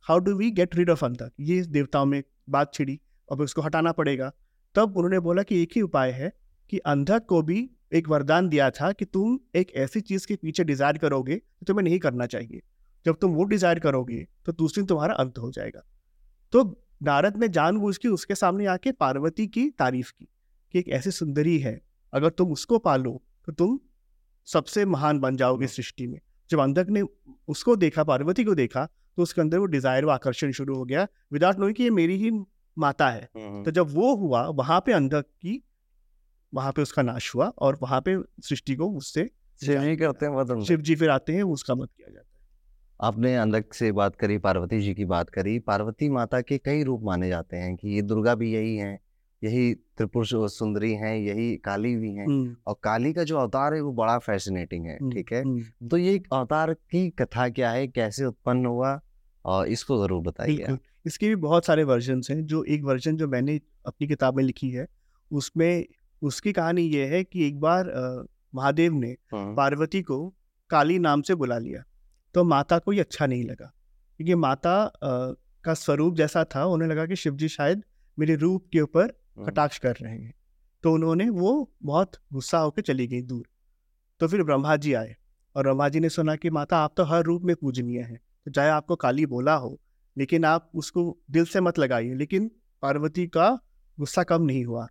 how do we get rid of Andhak? ये देवताओं में बात छिड़ी। अब उसको हटाना पड़ेगा। तब उन्होंने बोला कि एक ही उपाय है कि अंधक को भी एक वरदान दिया था कि तुम एक ऐसी चीज़ के पीछे डिज़ायर करोगे तो तुम्हें नहीं करना चाहिए। जब तुम वो डिज़ायर करोगे तो दूसरी तुम्हारा अंत हो जाएगा। तो नारद ने जानबूझ के उसके सामने आके पार्वती की तारीफ़ की कि एक ऐसी सुंदरी है। अगर तुम उसको पालो तो तुम सबसे महान बन जाओगे सृष्टि में। जब अंधक ने उसको देखा, पार्वती को देखा तो उसके अंदर वो डिज़ायर व आकर्षण शुरू हो गया। विदाउट नोइंग कि ये मेरी ही माता है। तो जब वो हुआ वहाँ पे अंधक की वहाँ पे उसका नाश हुआ और वहाँ पे सृष्टि को उससे
करते हैं
शिव जी फिर आते हैं उसका मत किया जाता है।
आपने अंधक से बात करी पार्वती जी की बात करी। पार्वती माता के कई रूप माने जाते हैं कि ये दुर्गा भी यही है यही त्रिपुर सुंदरी हैं यही काली भी हैं और काली का जो अवतार है वो बड़ा फैसिनेटिंग है ठीक है? तो ये अवतार की कथा क्या है? कैसे उत्पन्न हुआ? और इसको ज़रूर बताइए
इसके भी बहुत सारे वर्जन हैं जो एक वर्जन जो मैंने अपनी किताब में लिखी है उसमें उसकी कहानी ये है कि एक बार महादेव ने। पार्वती को काली नाम से बुला लिया तो माता को ये अच्छा नहीं लगा क्योंकि माता का स्वरूप जैसा था उन्हें लगा कि शिव जी शायद मेरे रूप के ऊपर। कटाक्ष कर रहे हैं तो उन्होंने वो बहुत गुस्सा होकर चली गई दूर तो फिर ब्रह्मा जी आए और ब्रह्मा जी ने सुना कि माता आप तो हर रूप में पूजनीय है तो चाहे आपको काली बोला हो लेकिन आप उसको दिल से मत लगाइए लेकिन पार्वती का गुस्सा कम नहीं हुआ।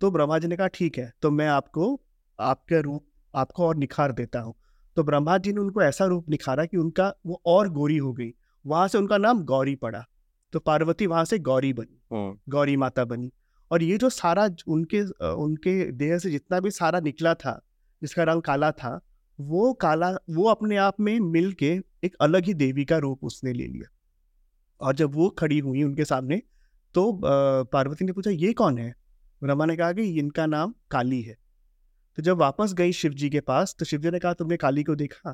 तो ब्रह्मा जी ने कहा ठीक है तो मैं आपको आपके रूप आपको और निखार देता हूँ। तो ब्रह्मा जी ने उनको ऐसा रूप निखारा कि उनका वो और गोरी हो गई। वहाँ से उनका नाम गौरी पड़ा। तो पार्वती वहाँ से गौरी बनी हाँ। गौरी माता बनी। और ये जो सारा उनके उनके देह से जितना भी सारा निकला था जिसका रंग काला था वो काला वो अपने आप में मिल के एक अलग ही देवी का रूप उसने ले लिया। और जब वो खड़ी हुई उनके सामने तो पार्वती ने पूछा ये कौन है? ब्रह्मा ने कहा कि इनका नाम काली है। तो जब वापस गई शिव जी के पास तो शिव जी ने कहा तुमने काली को देखा?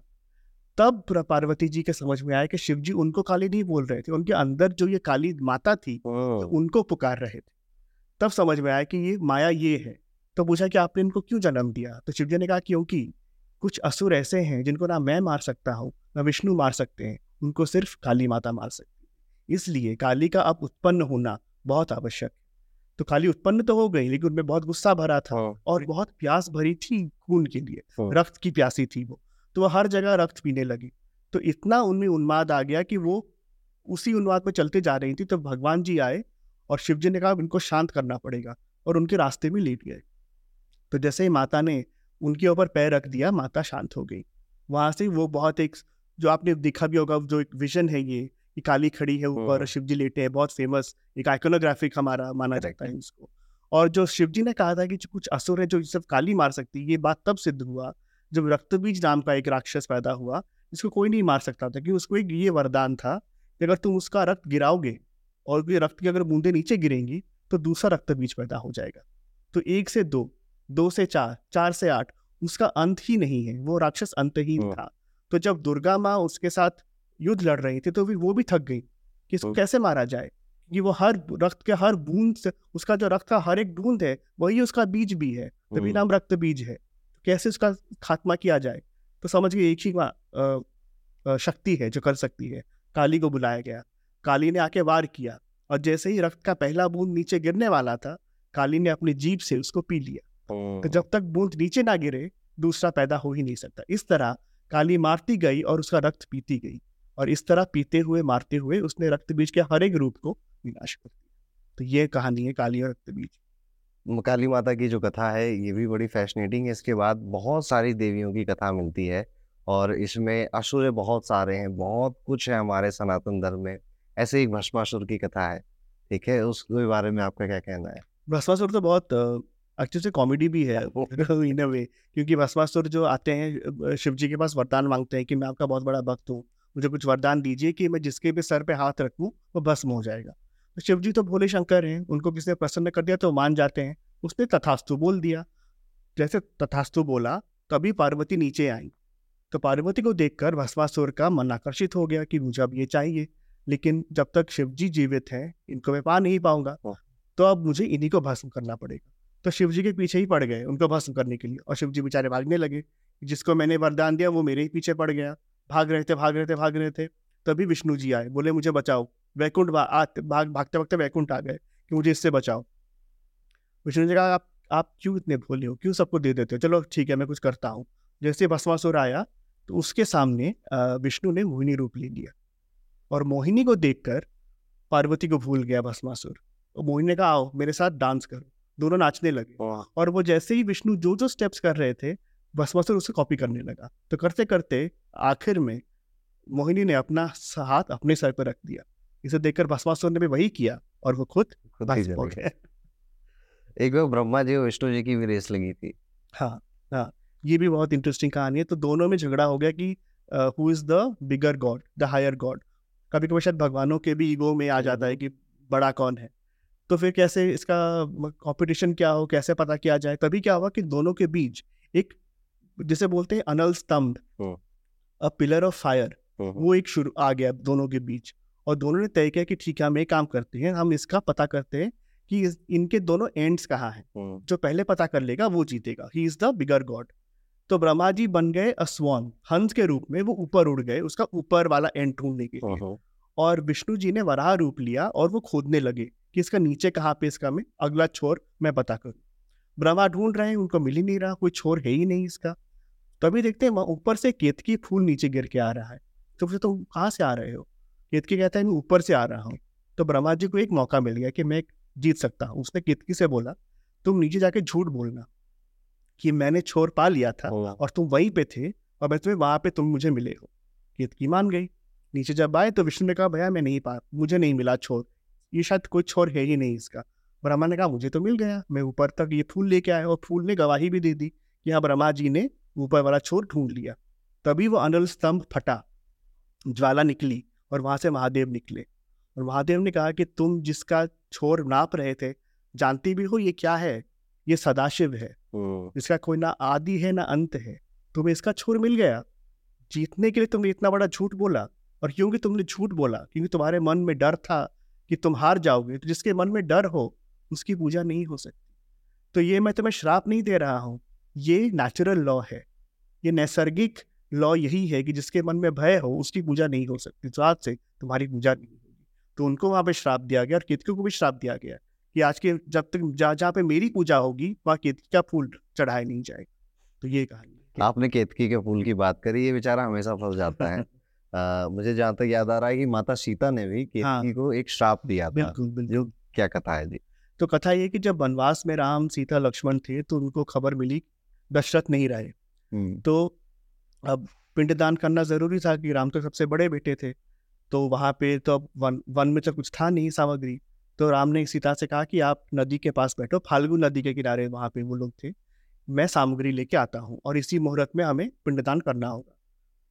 तब पार्वती जी के समझ में आया कि शिव जी उनको काली नहीं बोल रहे थे। उनके अंदर जो ये काली माता थी तो उनको पुकार रहे थे। तब समझ में आया कि ये माया ये है। तो पूछा कि आपने इनको क्यों जन्म दिया? तो शिव जी ने कहा क्योंकि कुछ असुर ऐसे हैं जिनको ना मैं मार सकता हूँ ना विष्णु मार सकते हैं उनको सिर्फ़ काली माता मार सकती है। इसलिए काली का अब उत्पन्न होना बहुत आवश्यक है। तो काली उत्पन्न तो हो गई लेकिन उनमें बहुत गुस्सा भरा था हाँ। और बहुत प्यास भरी थी खून के लिए हाँ। रक्त की प्यासी थी वो। तो वह हर जगह रक्त पीने लगी। तो इतना उनमें उन्माद आ गया कि वो उसी उन्माद पर चलते जा रही थी तो भगवान जी आए और शिव जी ने कहा इनको शांत करना पड़ेगा। और उनके रास्ते में लेट गए। तो जैसे ही माता ने उनके ऊपर पैर रख दिया माता शांत हो गई। वहाँ से वो बहुत एक जो आपने देखा भी होगा जो एक विजन है ये कि काली खड़ी है ऊपर हम्म। शिव जी लेटे हैं बहुत फ़ेमस एक आइकोनोग्राफिक हमारा माना जाता है इसको। और जो शिव जी ने कहा था कि कुछ असुर है जो सिर्फ़ काली मार सकती है ये बात तब सिद्ध हुआ जब रक्तबीज नाम का एक राक्षस पैदा हुआ जिसको कोई नहीं मार सकता था क्योंकि उसको एक ये वरदान था कि अगर तुम उसका रक्त गिराओगे और रक्त की अगर बूंदे नीचे गिरेंगी तो दूसरा रक्त बीज पैदा हो जाएगा। तो एक से दो दो से चार चार से आठ उसका अंत ही नहीं है वो राक्षस अंतहीन
हाँ।
था। तो जब दुर्गा माँ उसके साथ युद्ध लड़ रही थी तो भी वो भी थक गई कि इसको। कैसे मारा जाए? कि वो हर रक्त के हर बूंद से उसका जो रक्त का हर एक बूंद है वही उसका बीज भी है तभी नाम रक्त बीज है। तो कैसे उसका खात्मा किया जाए? तो समझ गए एक ही अ, अ, शक्ति है जो कर सकती है। काली को बुलाया गया। काली ने आके वार किया और जैसे ही रक्त का पहला बूंद नीचे गिरने वाला था काली ने अपनी जीप से उसको पी लिया। तो जब तक बूंद नीचे ना गिरे दूसरा पैदा हो ही नहीं सकता। इस तरह काली मारती गई और उसका रक्त पीती गई। और इस तरह पीते हुए मारते हुए उसने रक्त बीज के हर एक रूप को विनाश कर दिया। तो ये कहानी है काली और रक्त बीज।
काली माता की जो कथा है ये भी बड़ी फैसिनेटिंग है। इसके बाद बहुत सारी देवियों की कथा मिलती है और इसमें असुर बहुत सारे हैं बहुत कुछ है हमारे सनातन धर्म में। ऐसे एक भस्मासुर की कथा है ठीक है? उसके बारे में आपका क्या कहना है?
भस्मासुर तो बहुत अच्छे से कॉमेडी भी है इन अ वे क्योंकि भस्मासुर जो आते हैं शिव जी के पास वरदान मांगते हैं कि मैं आपका बहुत बड़ा भक्त हूँ मुझे कुछ वरदान दीजिए कि मैं जिसके भी सर पे हाथ रखूँ वो भस्म हो जाएगा। तो शिव जी तो भोले शंकर हैं उनको किसी ने प्रसन्न कर दिया तो वो मान जाते हैं उसने तथास्तु बोल दिया। जैसे तथास्तु बोला तभी पार्वती नीचे आई। तो पार्वती को देखकर भस्मासुर का मन आकर्षित हो गया कि मुझे अब ये चाहिए लेकिन जब तक शिव जी जीवित हैं इनको मैं पा नहीं पाऊँगा तो अब मुझे इन्हीं को भस्म करना पड़ेगा। तो शिव जी के पीछे ही पड़ गए उनको भस्म करने के लिए। और शिव जी बेचारे भागने लगे जिसको मैंने वरदान दिया वो मेरे ही पीछे पड़ गया। भाग रहे थे, भाग रहे थे, भाग रहे थे, तभी विष्णु जी आए। बोले, मुझे बचाओ। वैकुंठ भाग, भागते भागते वैकुंठ आ गए कि मुझे इससे बचाओ। विष्णु जी कहा आप आप क्यों इतने भोले हो? क्यों सबको दे देते हो? चलो, ठीक है, मैं कुछ करता हूँ। जैसे भस्मासुर आया तो उसके सामने विष्णु ने मोहिनी रूप ले लिया। और मोहिनी को देखकर पार्वती को भूल गया भस्मासुर। और मोहिनी ने कहा, आओ, मेरे साथ डांस करो। दोनों नाचने लगे। और वो जैसे ही विष्णु जो जो स्टेप्स कर रहे थे भस्मासुर उसे कॉपी करने लगा। तो करते करते आखिर में मोहिनी ने अपना हाथ अपने सर पर रख दिया। इसे देखकर भस्मासुर ने भी वही किया और वो खुद
ही एक बार ब्रह्मा जी और विष्णु जी की भी रेस लगी थी।
हाँ हाँ ये भी बहुत इंटरेस्टिंग कहानी है। तो दोनों में झगड़ा हो गया कि who is the bigger god the higher god कभी कभी शायद भगवानों के भी ईगो में आ जाता है कि बड़ा कौन है। तो फिर कैसे इसका कंपटीशन क्या हो कैसे पता किया जाए? तभी क्या हुआ कि दोनों के बीच एक जिसे बोलते हैं अनल स्तंभ। अ पिलर ऑफ़ फायर वो एक शुरू आ गया दोनों के बीच। और दोनों ने तय किया कि ठीक है हम एक काम करते हैं हम इसका पता करते हैं कि इनके दोनों एंड्स कहाँ हैं। जो पहले पता कर लेगा वो जीतेगा। He is the bigger god तो ब्रह्मा जी बन गए अस्वान हंस के रूप में वो ऊपर उड़ गए उसका ऊपर वाला एंड ढूँढने के लिए। और विष्णु जी ने वराह रूप लिया और वो खोदने लगे। कि इसका नीचे कहाँ पे इसका मैं अगला छोर मैं पता करूँ ब्रह्मा ढूंढ रहे हैं उनको मिल ही नहीं रहा कोई छोर है ही नहीं इसका। तभी देखते हैं वहाँ ऊपर से केतकी फूल नीचे गिर के आ रहा है। तो फिर तुम कहाँ से आ रहे हो? केतकी कहता है मैं ऊपर से आ रहा हूँ। तो ब्रह्मा जी को एक मौका मिल गया कि मैं जीत सकता हूँ। उसने केतकी से बोला तुम नीचे जाके झूठ बोलना कि मैंने छोर पा लिया था और तुम वहीं पे थे और मैं तुम्हें वहाँ पे तुम मुझे मिले हो। केतकी मान गई। नीचे जब आए तो विष्णु ने कहा भैया मैं नहीं पा मुझे नहीं मिला छोर। ये शायद कोई छोर है ही नहीं इसका। ब्रह्मा ने कहा मुझे तो मिल गया। मैं ऊपर तक ये फूल लेके आया और फूल ने गवाही भी दे दी कि हाँ ब्रह्मा जी ने ऊपर वाला छोर ढूंढ लिया। तभी वो अनल स्तंभ फटा ज्वाला निकली और वहाँ से महादेव निकले। और महादेव ने कहा कि तुम जिसका छोर नाप रहे थे जानती भी हो ये क्या है? ये सदाशिव है। इसका कोई ना आदि है ना अंत है। तुम्हें इसका छोर मिल गया। जीतने के लिए तुमने इतना बड़ा झूठ बोला और क्योंकि तुमने झूठ बोला क्योंकि तुम्हारे मन में डर था कि तुम हार जाओगे तो जिसके मन में डर हो, उसकी पूजा नहीं हो सकती। तो ये मैं तुम्हें श्राप नहीं दे रहा हूँ। ये नेचुरल लॉ है। ये नैसर्गिक लॉ यही है कि जिसके मन में भय हो, उसकी पूजा नहीं हो सकती। तो आज से तुम्हारी पूजा नहीं होगी। तो उनको वहाँ पे श्राप दिया गया और केतकी को भी श्राप दिया गया कि आज के, जब तक जहाँ जहाँ पे मेरी पूजा होगी, वहाँ केतकी का फूल चढ़ाया नहीं जाएगा। तो ये कहानी
आपने केतकी के फूल की बात करी, ये बेचारा हमेशा फंस जाता है। आ, मुझे जहाँ तक याद आ रहा है कि माता सीता ने भी केतकी
हाँ।
को एक श्राप दिया था
बिल्कुल बिल्कुल।
जो क्या कथा है जी।
तो कथा ये कि जब वनवास में राम सीता लक्ष्मण थे तो उनको खबर मिली दशरथ नहीं रहे। तो अब पिंडदान करना ज़रूरी था कि राम तो सबसे बड़े बेटे थे। तो वहाँ पे तो अब वन वन में तो कुछ था नहीं सामग्री। तो राम ने सीता से कहा कि आप नदी के पास बैठो फाल्गु नदी के किनारे वहाँ पे वो लोग थे। मैं सामग्री लेके आता हूँ और इसी मुहूर्त में हमें पिंडदान करना होगा।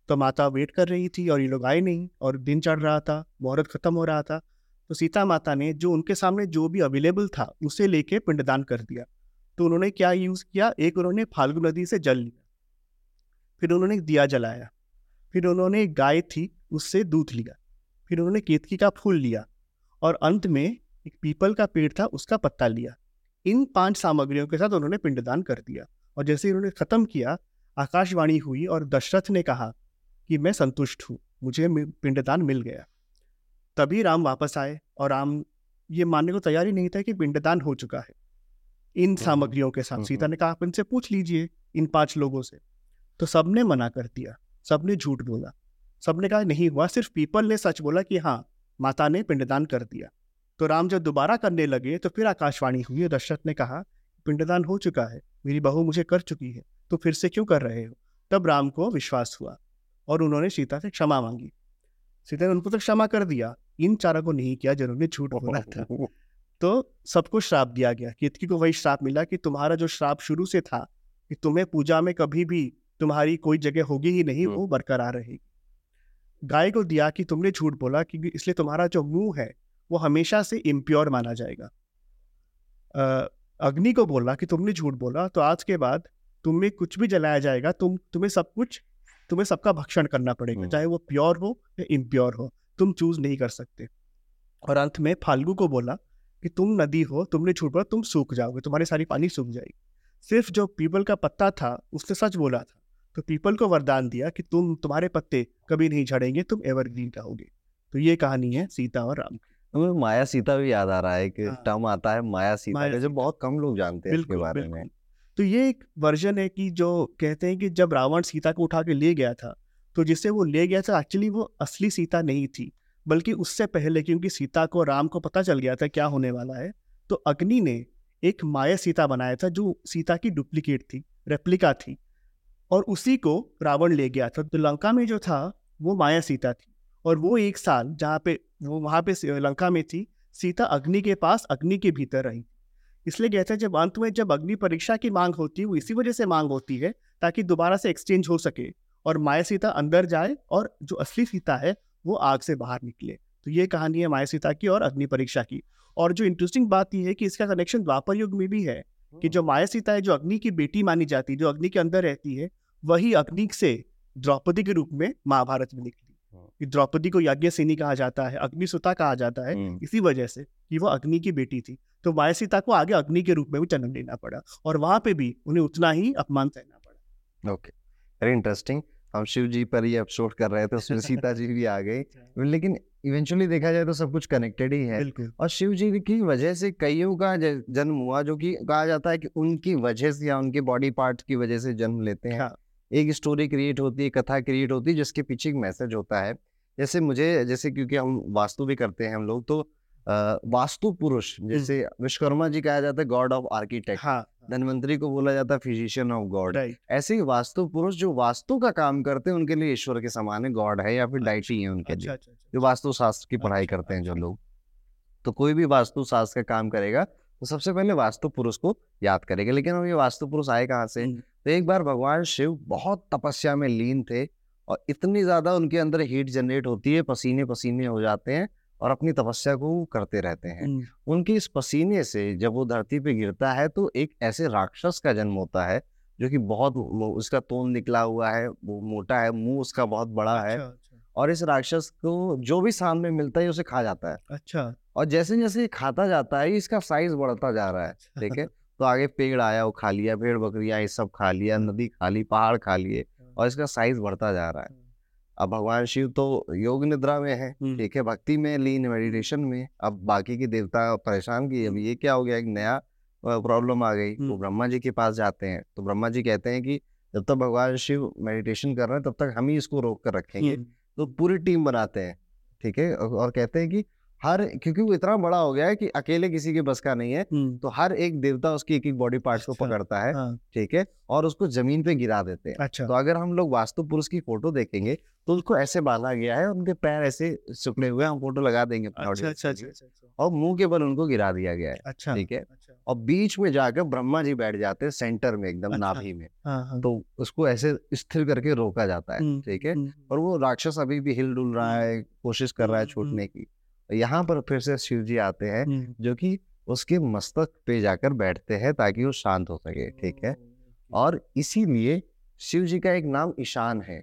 तो माता वेट कर रही थी और ये लोग आए नहीं और दिन चढ़ रहा था, मुहूर्त खत्म हो रहा था। तो सीता माता ने जो उनके सामने जो भी अवेलेबल था, उसे लेके पिंडदान कर दिया। तो उन्होंने क्या यूज़ किया? एक उन्होंने फाल्गु नदी से जल लिया। फिर उन्होंने दिया जलाया। फिर उन्होंने गाय थी, उससे दूध लिया। फिर उन्होंने केतकी का फूल लिया और अंत में एक पीपल का पेड़ था, उसका पत्ता लिया। इन पाँच सामग्रियों के साथ उन्होंने पिंडदान कर दिया। और जैसे उन्होंने खत्म किया, आकाशवाणी हुई और दशरथ ने कहा कि मैं संतुष्ट हूँ मुझे पिंडदान मिल गया। तभी राम वापस आए और राम ये मानने को तैयार ही नहीं था कि पिंडदान हो चुका है। इन हम्म, सामग्रियों के साथ हम्म, सीता। ने कहा आप इनसे पूछ लीजिए इन पाँच लोगों से। तो सबने मना कर दिया सबने झूठ बोला सबने कहा नहीं हुआ सिर्फ़ पीपल ने सच बोला कि हाँ माता ने पिंडदान कर दिया। तो राम जब दोबारा करने लगे तो फिर आकाशवाणी हुई दशरथ ने कहा पिंडदान हो चुका है मेरी बहू मुझे कर चुकी है तो फिर से क्यों कर रहे हो? तब राम को विश्वास हुआ और उन्होंने सीता से क्षमा मांगी। सीता ने उनको तो क्षमा कर दिया। इन चारों को नहीं किया जिन्होंने झूठ बोला था। तो सबको श्राप दिया गया। केतकी को वही श्राप मिला कि तुम्हारा जो श्राप शुरू से था कि तुम्हें पूजा में कभी भी तुम्हारी कोई जगह होगी ही नहीं वो बरकरार रहेगी। गाय को दिया कि तुमने झूठ बोला कि इसलिए तुम्हारा जो मुँह है वो हमेशा से इम्प्योर माना जाएगा। अग्नि को बोला कि तुमने झूठ बोला तो आज के बाद तुम्हें कुछ भी जलाया जाएगा तुम तुम्हें सब कुछ तुम्हें सबका भक्षण करना पड़ेगा चाहे वो प्योर हो या इम्प्योर हो तुम चूज़ नहीं कर सकते। और अंत में फाल्गु को बोला कि तुम नदी हो तुमने झूठ बोला तुम सूख जाओगे तुम्हारी सारी पानी सूख जाएगी। सिर्फ़ जो पीपल का पत्ता था उसने सच बोला था। तो पीपल को वरदान दिया कि तुम तुम्हारे पत्ते कभी नहीं झड़ेंगे तुम एवरग्रीन रहोगे। तो ये कहानी है सीता और राम
की। माया सीता भी याद आ रहा है कि टर्म हाँ। आता है माया सीता माया सीता जो बहुत कम लोग जानते हैं इसके बारे में।
तो ये एक वर्जन है कि जो कहते हैं कि जब रावण सीता को उठा के ले गया था तो जिससे वो ले गया था एक्चुअली वो असली सीता नहीं थी, बल्कि उससे पहले क्योंकि सीता को राम को पता चल गया था क्या होने वाला है तो अग्नि ने एक माया सीता बनाया था जो सीता की डुप्लीकेट थी रेप्लिका थी, और उसी को रावण ले गया था। तो लंका में जो था, वो माया सीता थी, और वो एक साल जहाँ पे, वो वहाँ पे, लंका में थी, सीता अग्नि के पास, अग्नि के भीतर रही। इसलिए कहते हैं जब अंत में जब अग्नि परीक्षा की मांग होती है वो इसी वजह से मांग होती है ताकि दोबारा से एक्सचेंज हो सके और माया सीता अंदर जाए और जो असली सीता है वो आग से बाहर निकले तो ये कहानी है माया सीता की और अग्नि परीक्षा की और जो इंटरेस्टिंग बात यह है कि इसका कनेक्शन द्वापर युग में भी है कि जो माया सीता है जो अग्नि की बेटी मानी जाती है जो अग्नि के अंदर रहती है वही अग्नि से द्रौपदी के रूप में महाभारत में निकली। कि द्रौपदी को यज्ञ सेनी कहा जाता है अग्निसुता कहा जाता है हम्म। इसी वजह से कि वो अग्नि की बेटी थी तो माया सीता को आगे अग्नि के रूप में भी जन्म लेना पड़ा और वहाँ पे भी उन्हें उतना ही अपमान सहना पड़ा।
ओके वेरी इंटरेस्टिंग हम शिव जी पर ही एपिसोड कर रहे थे उसमें सीता जी भी आ गई। लेकिन इवेंचुअली देखा जाए तो सब कुछ कनेक्टेड ही है। और शिव जी की वजह से कईयों का जन्म हुआ जो कि कहा जाता है कि उनकी वजह से या उनके बॉडी पार्ट की वजह से जन्म लेते हैं। हाँ। एक स्टोरी क्रिएट होती है कथा क्रिएट होती है जिसके पीछे एक मैसेज होता है। जैसे मुझे जैसे क्योंकि हम वास्तु भी करते हैं हम लोग तो वास्तु पुरुष जैसे विश्वकर्मा जी कहा जाता है गॉड ऑफ़ आर्किटेक्ट हाँ धनवंतरी को बोला जाता है फिजिशियन ऑफ़ गॉड ऐसे ही वास्तु पुरुष जो वास्तु का काम करते हैं उनके लिए ईश्वर के समान है गॉड है या फिर डाइटी अच्छा, है उनके लिए अच्छा, अच्छा, जो वास्तु शास्त्र की पढ़ाई करते हैं जो लोग। तो कोई भी वास्तु शास्त्र का काम करेगा तो सबसे पहले वास्तु पुरुष को याद करेगा। लेकिन अब ये वास्तु पुरुष आए कहाँ से। तो एक बार भगवान शिव बहुत तपस्या में लीन थे और इतनी ज़्यादा उनके अंदर हीट जनरेट होती है पसीने पसीने हो जाते हैं। और अपनी तपस्या को करते रहते हैं। उनके इस पसीने से जब वो धरती पे गिरता है तो एक ऐसे राक्षस का जन्म होता है जो कि बहुत उसका तोल निकला हुआ है वो मोटा है मुँह उसका बहुत बड़ा अच्छा, है अच्छा। और इस राक्षस को जो भी सामने मिलता है उसे खा जाता है।
अच्छा।
और जैसे जैसे खाता जाता है इसका साइज़ बढ़ता जा रहा है अच्छा। ठीक है? तो आगे पेड़ आया वो खा लिया भेड़ बकरियाँ ये सब खा लिया नदी खा ली पहाड़ खा लिए हाँ। और इसका साइज़ बढ़ता जा रहा है। अब भगवान शिव तो योग निद्रा में है ठीक है भक्ति में लीन मेडिटेशन में। अब बाकी की देवता परेशान की अब ये क्या हो गया एक नया प्रॉब्लम आ गई वो ब्रह्मा जी के पास जाते हैं। तो ब्रह्मा जी कहते हैं कि जब तक भगवान शिव मेडिटेशन कर रहे हैं तब तक हम ही इसको रोक कर रखेंगे। तो पूरी टीम बनाते हैं ठीक है और कहते हैं कि हर क्योंकि वो इतना बड़ा हो गया है कि अकेले किसी के बस का नहीं है तो हर एक देवता उसकी एक एक बॉडी पार्ट को अच्छा, पकड़ता है हाँ। ठीक है और उसको ज़मीन पे गिरा देते हैं। अच्छा। तो अगर हम लोग वास्तु पुरुष की फ़ोटो देखेंगे तो उसको ऐसे बांधा गया है उनके पैर ऐसे सुखने हुए हम फ़ोटो लगा देंगे अच्छा, अच्छा, अच्छा, अच्छा, और मुँह के बल उनको गिरा दिया गया है अच्छा ठीक है। और बीच में जाकर ब्रह्मा जी बैठ जाते हैं सेंटर में एकदम नाभि में हाँ, हाँ, तो उसको ऐसे स्थिर करके रोका जाता है ठीक है। और वो राक्षस अभी भी हिल डुल रहा है कोशिश कर रहा है। छूटने की। यहाँ पर फिर से शिव जी आते हैं जो कि उसके मस्तक पे जाकर बैठते हैं ताकि वो शांत हो सके ठीक है? और इसीलिए शिव जी का एक नाम ईशान है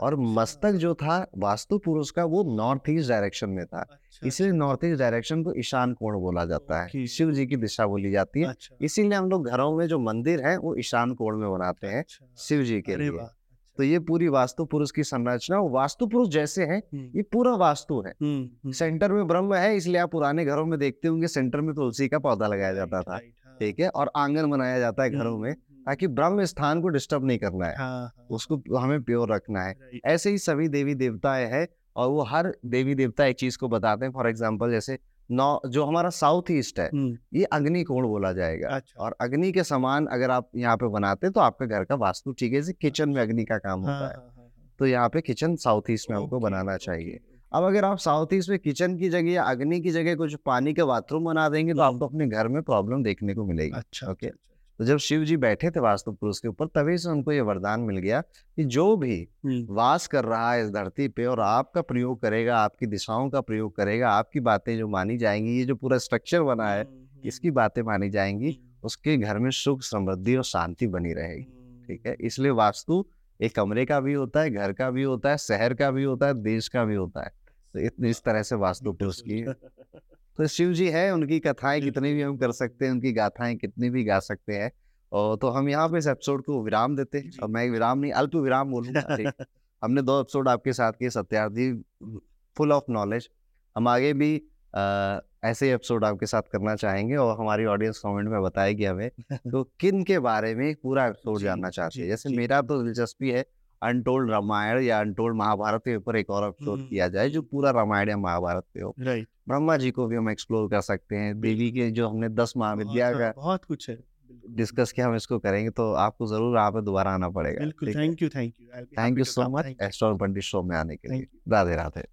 और
अच्छा।
मस्तक जो था वास्तु पुरुष का वो नॉर्थ ईस्ट डायरेक्शन में था।
अच्छा,
इसलिए नॉर्थ ईस्ट डायरेक्शन को ईशान कोण बोला जाता है। शिव जी की दिशा बोली जाती है।
अच्छा,
इसीलिए हम लोग घरों में जो मंदिर है वो ईशान कोण में बनाते हैं
अच्छा,
शिव जी के लिए। तो ये पूरी वास्तु पुरुष की संरचना वास्तु पुरुष जैसे हैं
हम्म,
ये पूरा वास्तु है।
हम्म, हम्म,
सेंटर में ब्रह्म है इसलिए आप पुराने घरों में देखते होंगे सेंटर में तुलसी का पौधा लगाया जाता था
हाँ,
ठीक है और आँगन बनाया जाता है घरों में ताकि ब्रह्म स्थान को डिस्टर्ब नहीं करना है।
हाँ, हाँ,
उसको हमें प्योर रखना है। ऐसे ही सभी देवी देवताएँ हैं और वो हर देवी देवता एक चीज़ को बताते हैं फॉर एग्ज़ाम्पल जैसे नौ जो हमारा साउथ ईस्ट है ये अग्नि कोण बोला जाएगा।
अच्छा,
और अग्नि के समान अगर आप यहाँ पे बनाते तो आपके घर का वास्तु ठीक है किचन में अग्नि का काम
हाँ,
होता है
हाँ, हाँ,
तो यहाँ पे किचन साउथ ईस्ट में हमको बनाना चाहिए। अब अगर आप साउथ ईस्ट में किचन की जगह या अग्नि की जगह कुछ पानी के बाथरूम बना देंगे तो। आपको अपने घर में प्रॉब्लम देखने को मिलेगी
अच्छा,
ओके?
okay? अच्छा,
तो जब शिव जी बैठे थे वास्तु पुरुष के ऊपर तभी से उनको ये वरदान मिल गया कि जो भी वास कर रहा है इस धरती पे और आपका प्रयोग करेगा आपकी दिशाओं का प्रयोग करेगा आपकी बातें जो मानी जाएँगी ये जो पूरा स्ट्रक्चर बना है इसकी बातें मानी जाएँगी उसके घर में सुख समृद्धि और शांति बनी रहेगी ठीक है? इसलिए वास्तु एक कमरे का भी होता है घर का भी होता है शहर का भी होता है देश का भी होता है। तो इस तरह से वास्तु पुरुष की तो शिव जी है उनकी कथाएँ कितनी भी हम कर सकते हैं उनकी गाथाएँ कितनी भी गा सकते हैं। और तो हम यहाँ पे इस एपिसोड को विराम देते हैं। और मैं विराम नहीं अल्प विराम बोलूँगा हमने दो एपिसोड आपके साथ किए सत्यार्थी फुल ऑफ़ नॉलेज। हम आगे भी अ, ऐसे एपिसोड आपके साथ करना चाहेंगे और हमारी ऑडियंस कमेंट में बताएगी हमें तो किन के बारे में पूरा एपिसोड जानना चाहते हैं। जैसे मेरा तो दिलचस्पी है अनटोल्ड रामायण या अनटोल्ड महाभारत के ऊपर एक और एपिसोड
हम्म,
किया जाए जो पूरा रामायण या महाभारत पे हो।
राइट
ब्रह्मा जी को भी हम एक्सप्लोर कर सकते हैं। देवी के जो हमने दस महाविद्या का
बहुत कुछ है।
डिस्कस किया हम इसको करेंगे तो आपको ज़रूर यहाँ पे दोबारा आना पड़ेगा
बिल्कुल thank you thank you
thank you so much astro Pandit show में आने के लिए। राधे राधे.